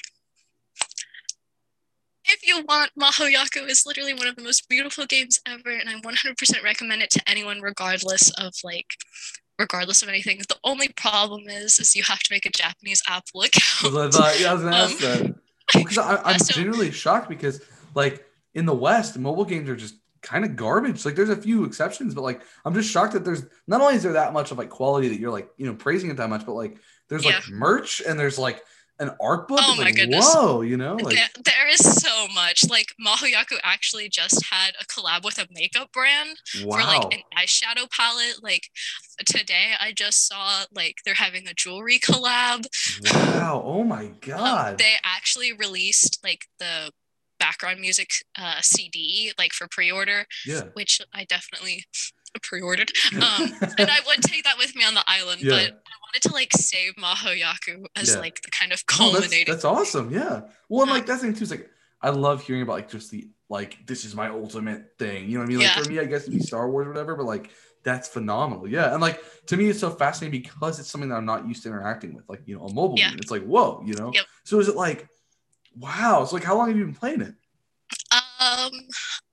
if you want, Mahoyaku is literally one of the most beautiful games ever, and I 100% recommend it to anyone, regardless of like, regardless of anything. The only problem is, is you have to make a Japanese Apple account. Thought, yeah, I was gonna um, that because well, I'm so, genuinely shocked because like in the West, mobile games are just kind of garbage. Like there's a few exceptions, but like I'm just shocked that there's not only is there that much of like quality that you're like you know praising it that much, but like there's yeah. like merch and there's like an art book. Oh my like, goodness! Whoa, you know, like there, there is so much. Like Mahoyaku actually just had a collab with a makeup brand wow. for like an eyeshadow palette. Like today, I just saw like they're having a jewelry collab. Wow! Oh my um, god! Um, they actually released like the background music uh, CD like for pre-order. Yeah. Which I definitely pre-ordered. Um, and I would take that with me on the island, yeah. but I wanted to like save Mahoyaku as yeah. like the kind of culminating. Oh, that's, that's, awesome. Yeah. Well, and like that's the thing too is like I love hearing about like just the like this is my ultimate thing. You know what I mean? Like yeah. for me, I guess it'd be Star Wars or whatever, but like that's phenomenal. Yeah. And like to me, it's so fascinating because it's something that I'm not used to interacting with. Like, you know, a mobile yeah. game. It's like, whoa, you know? Yep. So is it like, wow. So like how long have you been playing it? Um,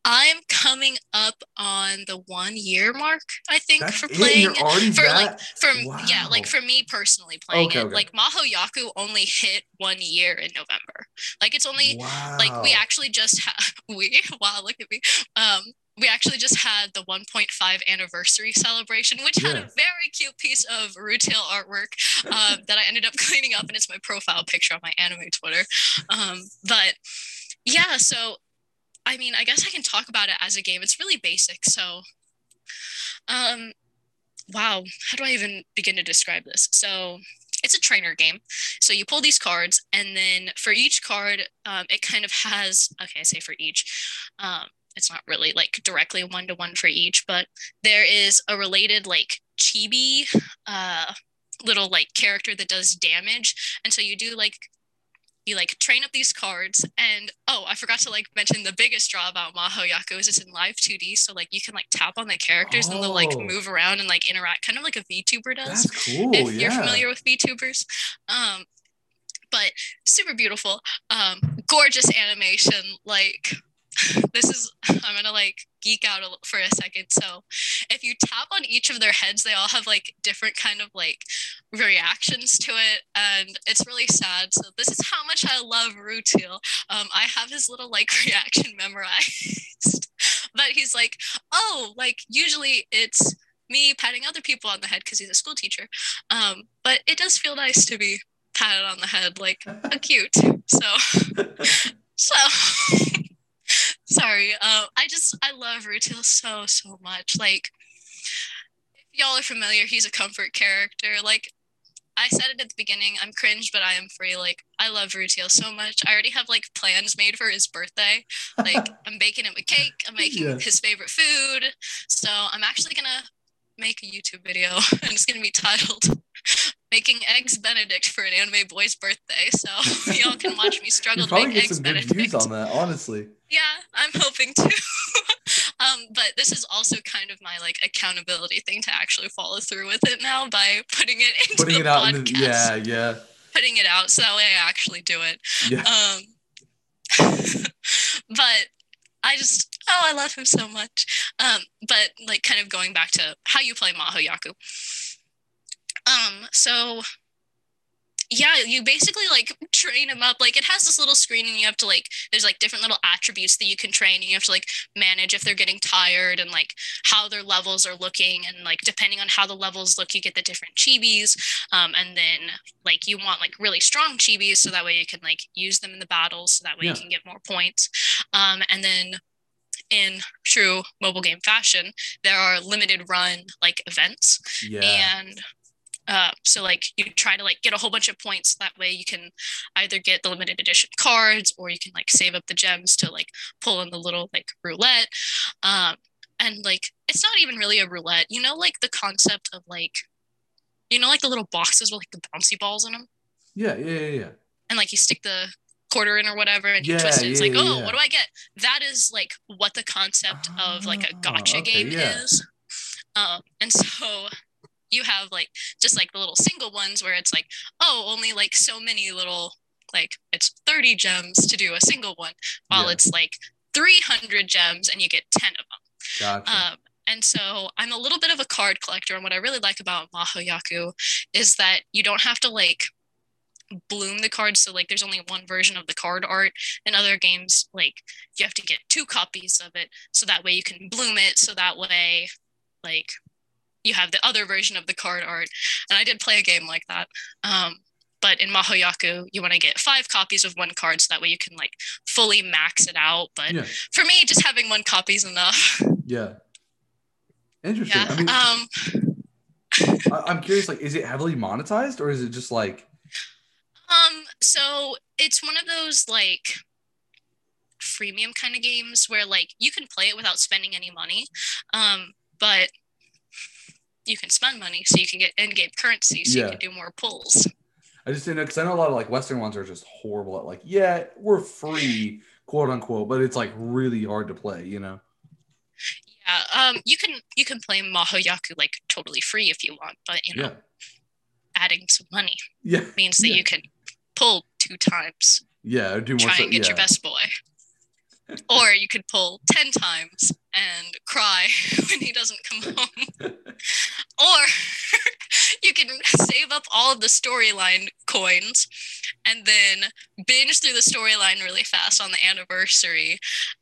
I'm coming up on the one year mark, I think, That's for playing it. for that? like for wow. yeah, like for me personally playing okay, it. Okay. Like Mahoyaku only hit one year in November. Like it's only wow. like we actually just have we wow, look at me. Um we actually just had the 1.5 anniversary celebration, which had a very cute piece of Rutile artwork um, that I ended up cleaning up, and it's my profile picture on my anime Twitter. Um, but yeah, so I mean, I guess I can talk about it as a game. It's really basic. So, um, wow, how do I even begin to describe this? So, it's a trainer game. So you pull these cards, and then for each card, um, it kind of has. Okay, I say for each. Um, it's not really like directly one to one for each, but there is a related like chibi uh, little like character that does damage, and so you do like you like train up these cards and oh i forgot to like mention the biggest draw about mahoyaku is it's in live 2d so like you can like tap on the characters oh. and they'll like oh. move around and like interact kind of like a vtuber does That's cool, if yeah. you're familiar with vtubers um but super beautiful um gorgeous animation like this is i'm gonna like geek out for a second so if you tap on each of their heads they all have like different kind of like reactions to it and it's really sad so this is how much i love rutile um i have his little like reaction memorized but he's like oh like usually it's me patting other people on the head because he's a school teacher. Um, but it does feel nice to be patted on the head like a cute. So, so sorry. Uh, I just I love Rutile so so much. Like, if y'all are familiar, he's a comfort character. Like, I said it at the beginning. I'm cringe, but I am free. Like, I love Rutile so much. I already have like plans made for his birthday. Like, I'm baking him a cake. I'm making yeah. his favorite food. So I'm actually gonna make a YouTube video, and it's gonna be titled making eggs Benedict for an anime boy's birthday. So y'all can watch me struggle to make eggs Benedict. views on that, honestly. Yeah, I'm hoping to. um, but this is also kind of my like accountability thing to actually follow through with it now by putting it into putting it out. The, yeah, yeah. Putting it out so that way I actually do it. Yeah. Um, but I just oh I love him so much. Um, but like kind of going back to how you play Maho Yaku. Um, so yeah, you basically like train him up. Like it has this little screen, and you have to like there's like different little attributes that you can train. And you have to like manage if they're getting tired and like how their levels are looking, and like depending on how the levels look, you get the different chibis. Um, and then like you want like really strong chibis, so that way you can like use them in the battles, so that way yeah. you can get more points. Um, and then in true mobile game fashion, there are limited run like events, yeah. and uh, so like you try to like get a whole bunch of points. That way you can either get the limited edition cards or you can like save up the gems to like pull in the little like roulette. Um, and like it's not even really a roulette. You know like the concept of like you know like the little boxes with like the bouncy balls in them yeah yeah yeah, yeah. and like you stick the quarter in or whatever and you yeah, twist it. It's yeah, like oh what do i get? That is like what the concept of like a gacha oh, okay, game is. Um, and so you have like just like the little single ones where it's like oh only like so many little like it's 30 gems to do a single one while yeah. it's like 300 gems and you get 10 of them gotcha. um, and so i'm a little bit of a card collector and what i really like about maho yaku is that you don't have to like bloom the cards so like there's only one version of the card art in other games like you have to get two copies of it so that way you can bloom it so that way like you have the other version of the card art. And I did play a game like that. Um, but in Mahoyaku, you want to get five copies of one card so that way you can like fully max it out. But yeah. for me, just having one copy is enough. Yeah. Interesting. Yeah. I mean, um, I, I'm curious, like, is it heavily monetized or is it just like? Um, so it's one of those like freemium kind of games where like you can play it without spending any money. Um, but you can spend money so you can get in-game currency so yeah. you can do more pulls. I just didn't know because I know a lot of like Western ones are just horrible at like, yeah, we're free, quote unquote, but it's like really hard to play, you know. Yeah, um, you can you can play Maho Yaku like totally free if you want, but you know, yeah. adding some money yeah means that yeah. you can pull two times. Yeah, do more. Try so, and get your best boy or you could pull 10 times and cry when he doesn't come home. or you can save up all of the storyline coins and then binge through the storyline really fast on the anniversary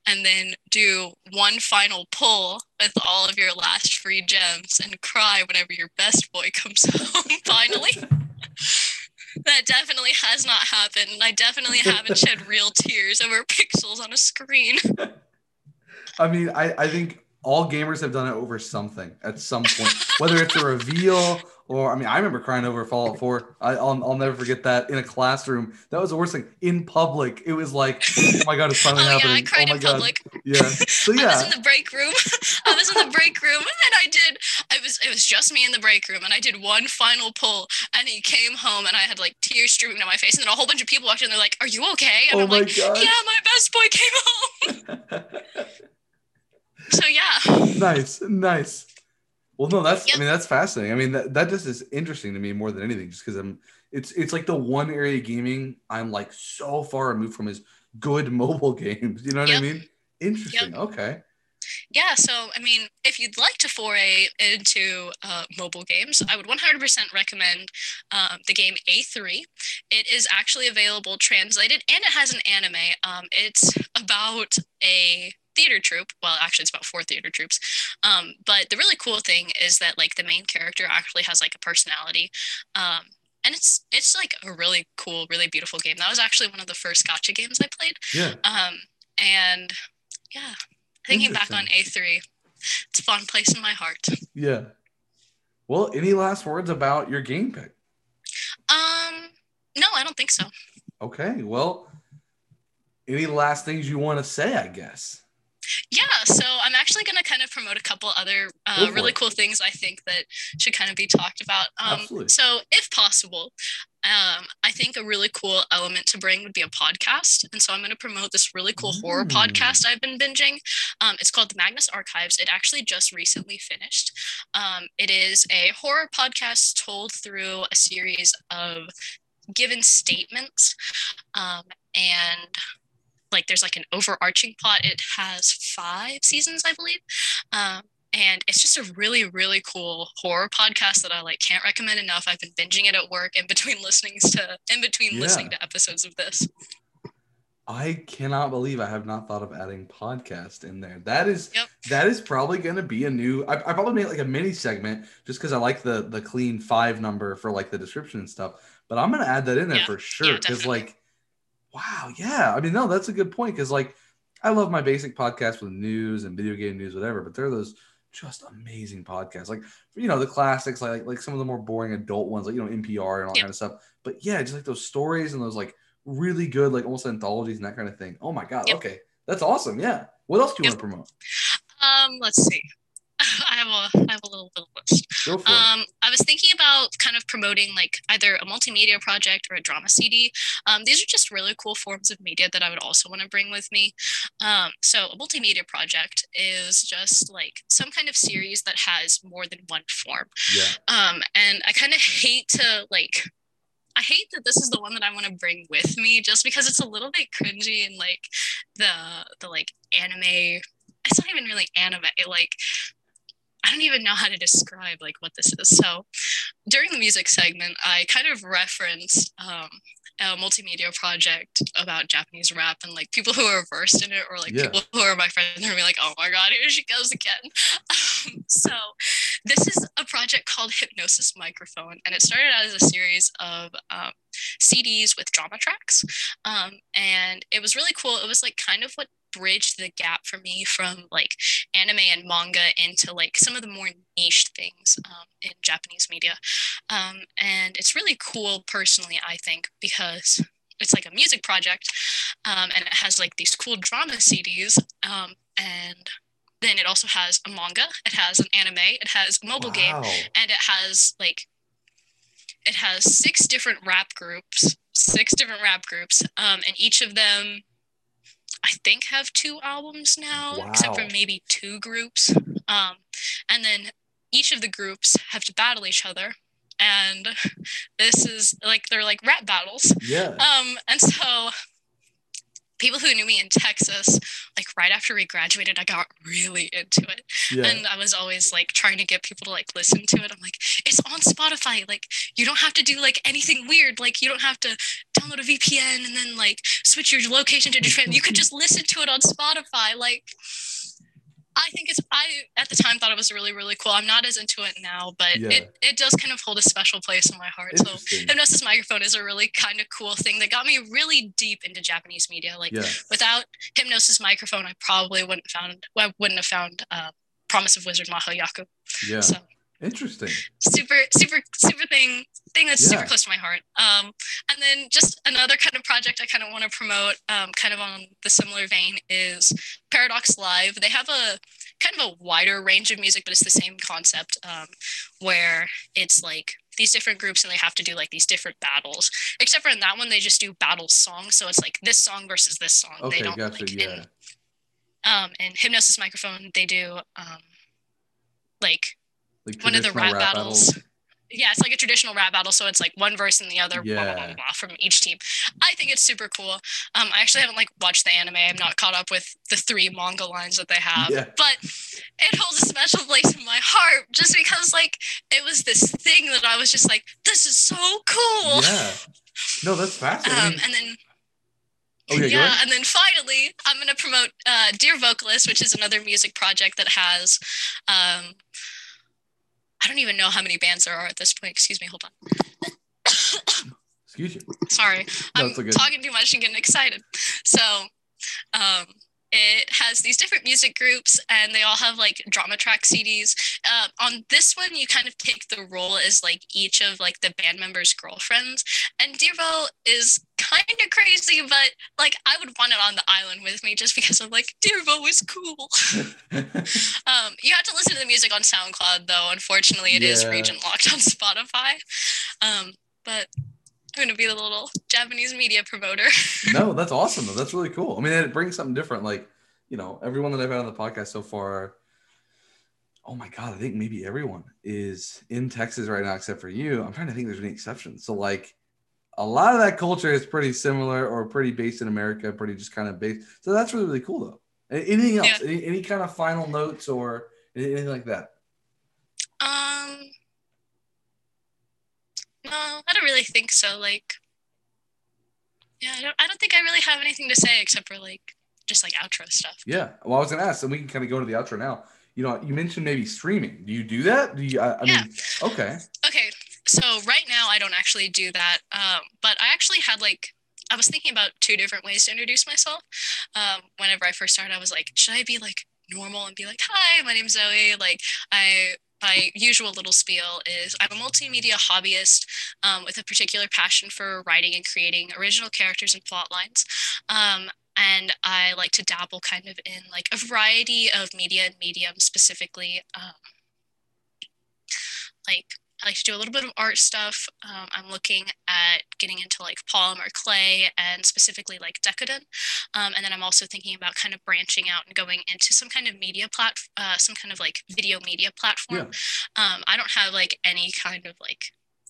and then do one final pull with all of your last free gems and cry whenever your best boy comes home finally that definitely has not happened. I definitely haven't shed real tears over pixels on a screen. I mean, I, I think all gamers have done it over something at some point, whether it's a reveal or I mean, I remember crying over Fallout 4. I, will I'll never forget that in a classroom. That was the worst thing. In public, it was like, oh my god, it's finally oh, happening. Yeah, I cried oh my in god. public. Yeah. So yeah. I was in the break room. I was in the break room, and I did. I was. It was just me in the break room, and I did one final pull. And he came home, and I had like tears streaming down my face, and then a whole bunch of people walked in. And they're like, "Are you okay?" And oh I'm my like, god. "Yeah, my best boy came home." so yeah. Nice, nice. Well, no, that's yep. I mean that's fascinating. I mean that that just is interesting to me more than anything, just because I'm it's it's like the one area of gaming I'm like so far removed from is good mobile games. You know what yep. I mean? Interesting. Yep. Okay. Yeah, so I mean, if you'd like to foray into uh, mobile games, I would 100% recommend um, the game A3. It is actually available translated and it has an anime. Um, it's about a theater troupe. Well, actually, it's about four theater troupes. Um, but the really cool thing is that like the main character actually has like a personality. Um, and it's it's like a really cool, really beautiful game. That was actually one of the first Gacha games I played. Yeah. Um, and yeah, thinking back on A3, it's a fond place in my heart. Yeah. Well, any last words about your game pick? Um, no, I don't think so. Okay. Well, any last things you want to say, I guess? Yeah, so I'm actually going to kind of promote a couple other uh, really it. cool things I think that should kind of be talked about. Um, So, if possible, um, I think a really cool element to bring would be a podcast. And so I'm going to promote this really cool mm. horror podcast I've been binging. Um, it's called The Magnus Archives. It actually just recently finished. Um, it is a horror podcast told through a series of given statements. Um, and like there's like an overarching plot. It has five seasons, I believe. Um, and it's just a really really cool horror podcast that i like can't recommend enough i've been binging it at work in between listening to in between yeah. listening to episodes of this i cannot believe i have not thought of adding podcast in there that is yep. that is probably going to be a new I, I probably made like a mini segment just because i like the the clean five number for like the description and stuff but i'm going to add that in there yeah. for sure because yeah, like wow yeah i mean no that's a good point because like i love my basic podcast with news and video game news whatever but there are those just amazing podcasts. Like you know the classics, like like some of the more boring adult ones, like you know NPR and all yeah. kind of stuff. But yeah, just like those stories and those like really good, like almost anthologies and that kind of thing. Oh my god, yep. okay, that's awesome. Yeah. What else do you yep. want to promote? Um, let's see. I have a I have a little little list. Go for um. I was thinking about kind of promoting like either a multimedia project or a drama CD. Um, these are just really cool forms of media that I would also want to bring with me. Um, so a multimedia project is just like some kind of series that has more than one form. Yeah. Um, and I kind of hate to like I hate that this is the one that I want to bring with me just because it's a little bit cringy and like the the like anime it's not even really anime like I don't even know how to describe like what this is. So during the music segment, I kind of referenced um, a multimedia project about Japanese rap and like people who are versed in it or like yeah. people who are my friends and are be like, oh my god, here she goes again. Um, so this is a project called Hypnosis Microphone, and it started out as a series of um, CDs with drama tracks, um, and it was really cool. It was like kind of what bridged the gap for me from like anime and manga into like some of the more niche things um, in Japanese media. Um, and it's really cool personally, I think, because it's like a music project um, and it has like these cool drama CDs. Um, and then it also has a manga, it has an anime, it has a mobile wow. game, and it has like it has six different rap groups, six different rap groups, um, and each of them I think have two albums now, wow. except for maybe two groups. Um, and then each of the groups have to battle each other. And this is like they're like rap battles. Yeah. Um, and so people who knew me in Texas, like right after we graduated, I got really into it. Yeah. And I was always like trying to get people to like listen to it. I'm like, it's on Spotify. Like, you don't have to do like anything weird. Like, you don't have to download a VPN and then like switch your location to different. you could just listen to it on Spotify. Like, I think it's I at the time thought it was really really cool. I'm not as into it now, but yeah. it, it does kind of hold a special place in my heart. So hypnosis microphone is a really kind of cool thing that got me really deep into Japanese media. Like yeah. without hypnosis microphone, I probably wouldn't found I wouldn't have found uh, Promise of Wizard Maho Yaku. Yeah. So Interesting. Super, super, super thing thing that's yeah. super close to my heart. Um, and then just another kind of project I kind of want to promote, um, kind of on the similar vein, is Paradox Live. They have a kind of a wider range of music, but it's the same concept, um, where it's like these different groups and they have to do like these different battles. Except for in that one, they just do battle songs, so it's like this song versus this song. Okay, they don't gotcha, like yeah. in, um, in Hypnosis Microphone, they do um, like like one of the rap, rap battles. battles. Yeah, it's like a traditional rap battle, so it's like one verse and the other, yeah. blah, blah, blah, blah, from each team. I think it's super cool. Um, I actually haven't like watched the anime. I'm not caught up with the three manga lines that they have, yeah. but it holds a special place in my heart just because like it was this thing that I was just like, this is so cool. Yeah. No, that's fascinating. Um, and then Okay, yeah, and then finally, I'm gonna promote uh, Dear Vocalist, which is another music project that has. Um, I don't even know how many bands there are at this point. Excuse me, hold on. Excuse you. Sorry, No, I'm good. talking too much and getting excited. So, um, it has these different music groups, and they all have like drama track CDs. Uh, on this one, you kind of take the role as like each of like the band members' girlfriends, and Devo is kind of crazy, but like I would want it on the island with me just because I'm like Devo is cool. Um, you have to listen to the music on SoundCloud, though. Unfortunately, it is Yeah. region locked on Spotify. Um, but I'm gonna be the little Japanese media promoter. no, that's awesome. Though. That's really cool. I mean, it brings something different. Like, you know, everyone that I've had on the podcast so far. Oh my god, I think maybe everyone is in Texas right now except for you. I'm trying to think. There's any exceptions. So like, a lot of that culture is pretty similar or pretty based in America, pretty just kind of based. So that's really really cool though. Anything else? Yeah. Any, any kind of final notes or anything like that? Um, no, I don't really think so. Like, yeah, I don't. I don't think I really have anything to say except for like just like outro stuff. Yeah. Well, I was gonna ask, and we can kind of go to the outro now. You know, you mentioned maybe streaming. Do you do that? Do you? I, I Yeah. mean, okay. Okay, so right now I don't actually do that, um, but I actually had like I was thinking about two different ways to introduce myself. Um, whenever I first started, I was like, should I be like normal and be like, "Hi, my name's Zoe." Like I my usual little spiel is I'm a multimedia hobbyist um, with a particular passion for writing and creating original characters and plot lines. Um, and I like to dabble kind of in like a variety of media and medium, specifically um, like I like to do a little bit of art stuff. Um, I'm looking at getting into like polymer clay and specifically like decoden. Um, and then I'm also thinking about kind of branching out and going into some kind of media plat, uh, some kind of like video media platform. Um, I don't have like any kind of like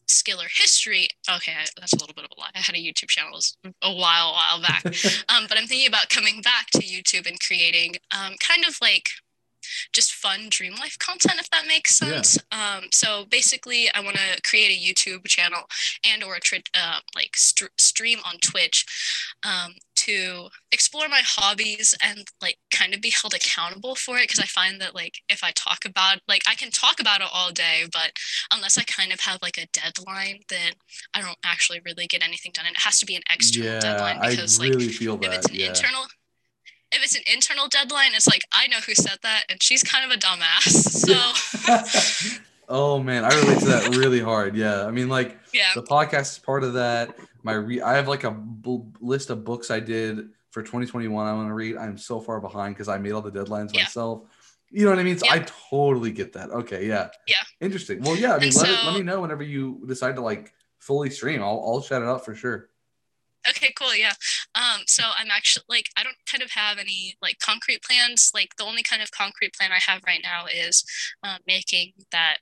skill or history. Okay, I- that's a little bit of a lie. I had a YouTube channel a while, a while back. um, but I'm thinking about coming back to YouTube and creating um, kind of like just fun dream life content if that makes Yeah. sense um, so basically i want to create a youtube channel and or a tri- uh, like str- stream on twitch um, to explore my hobbies and like kind of be held accountable for it because i find that like if i talk about like i can talk about it all day but unless i kind of have like a deadline then i don't actually really get anything done and it has to be an external yeah, deadline I because like really feel if it's an Yeah. internal if it's an internal deadline it's like i know who said that and she's kind of a dumbass so oh man, I relate to that really hard. Yeah, I mean, like yeah the podcast is part of that. My re- I have like a b- list of books I did for 2021. I want to read. I'm so far behind because I made all the deadlines Yeah. myself. You know what I mean? So Yeah. I totally get that. Okay, yeah, Yeah. interesting. Well, yeah, I mean, let, it, let me know whenever you decide to like fully stream. I'll I'll shout it out for sure. okay cool yeah um so i'm actually like i don't kind of have any like concrete plans like the only kind of concrete plan i have right now is uh, making that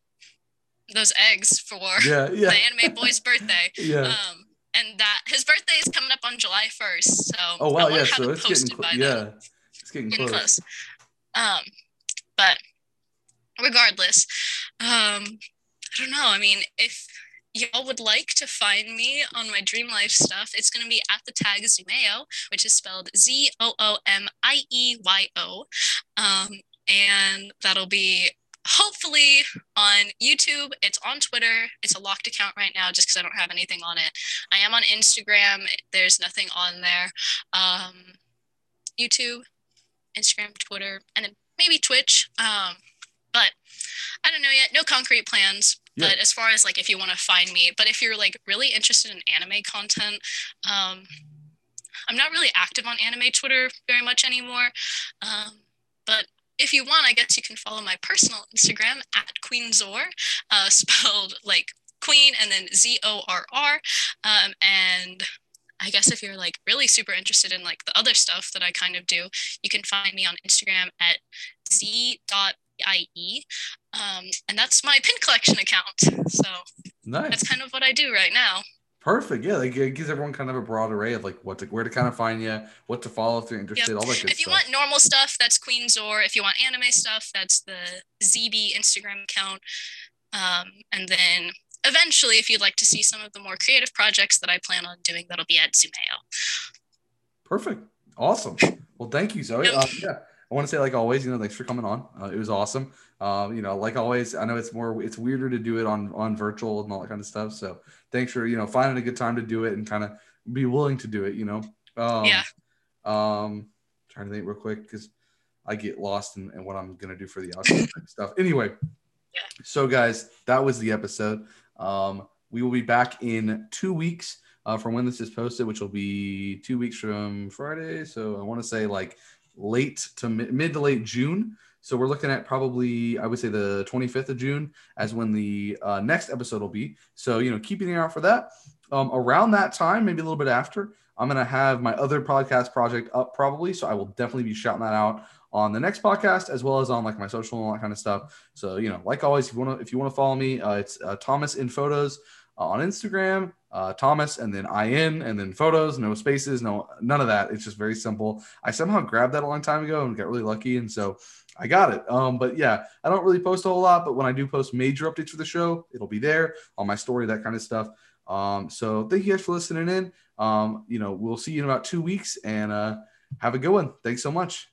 those eggs for Yeah, yeah, the anime boy's birthday yeah. um and that his birthday is coming up on july 1st so oh I wow, yeah. have So it it's getting posted cl- then. yeah, it's getting getting close. close. Um, but regardless, um, I don't know. I mean, if y'all would like to find me on my dream life stuff, it's going to be at the tag Zoomieyo, which is spelled Z O O M I E Y O. Um, and that'll be hopefully on YouTube. It's on Twitter. It's a locked account right now just because I don't have anything on it. I am on Instagram. There's nothing on there. Um, YouTube, Instagram, Twitter, and then maybe Twitch. Um, but I don't know yet. No concrete plans. Yeah. But as far as like if you want to find me, but if you're like really interested in anime content, um, I'm not really active on anime Twitter very much anymore. Um, but if you want, I guess you can follow my personal Instagram at Queen Zorr, uh, spelled like Queen and then Z O R R. Um, and I guess if you're like really super interested in like the other stuff that I kind of do, you can find me on Instagram at z.ie. Um, and that's my pin collection account. So Nice. that's kind of what I do right now. Perfect. Yeah, like it gives everyone kind of a broad array of like what to where to kind of find you, what to follow if they're interested, all that good If you stuff. want normal stuff, that's Queen Zorr. If you want anime stuff, that's the ZB Instagram account. Um, and then eventually, if you'd like to see some of the more creative projects that I plan on doing, that'll be at Zoomieyo. Perfect. Awesome. Well, thank you, Zoe. Uh, yeah, I want to say, like always, you know, thanks for coming on. Uh, it was awesome. Uh, you know, like always, I know it's more, it's weirder to do it on on virtual and all that kind of stuff. So thanks for you know finding a good time to do it and kind of be willing to do it. You know. Um, Yeah. Um, trying to think real quick because I get lost in, in what I'm gonna do for the outro stuff. Anyway. Yeah. So guys, that was the episode. Um, we will be back in two weeks uh, from when this is posted, which will be two weeks from Friday. So I want to say like late to mid, mid to late June. So we're looking at probably I would say the 25th of June as when the uh, next episode will be. So you know, keep an eye out for that. Um, around that time, maybe a little bit after, I'm gonna have my other podcast project up probably. So I will definitely be shouting that out on the next podcast as well as on like my social and all that kind of stuff. So you know, like always, if you want to if you want to follow me, uh, it's uh, Thomas in photos uh, on Instagram. Uh, Thomas and then in and then photos, no spaces, no none of that. It's just very simple. I somehow grabbed that a long time ago and got really lucky, and so I got it. Um, but yeah, I don't really post a whole lot, but when I do post major updates for the show, it'll be there on my story, that kind of stuff. Um, so thank you guys for listening in. Um, you know, we'll see you in about two weeks and uh, have a good one. Thanks so much.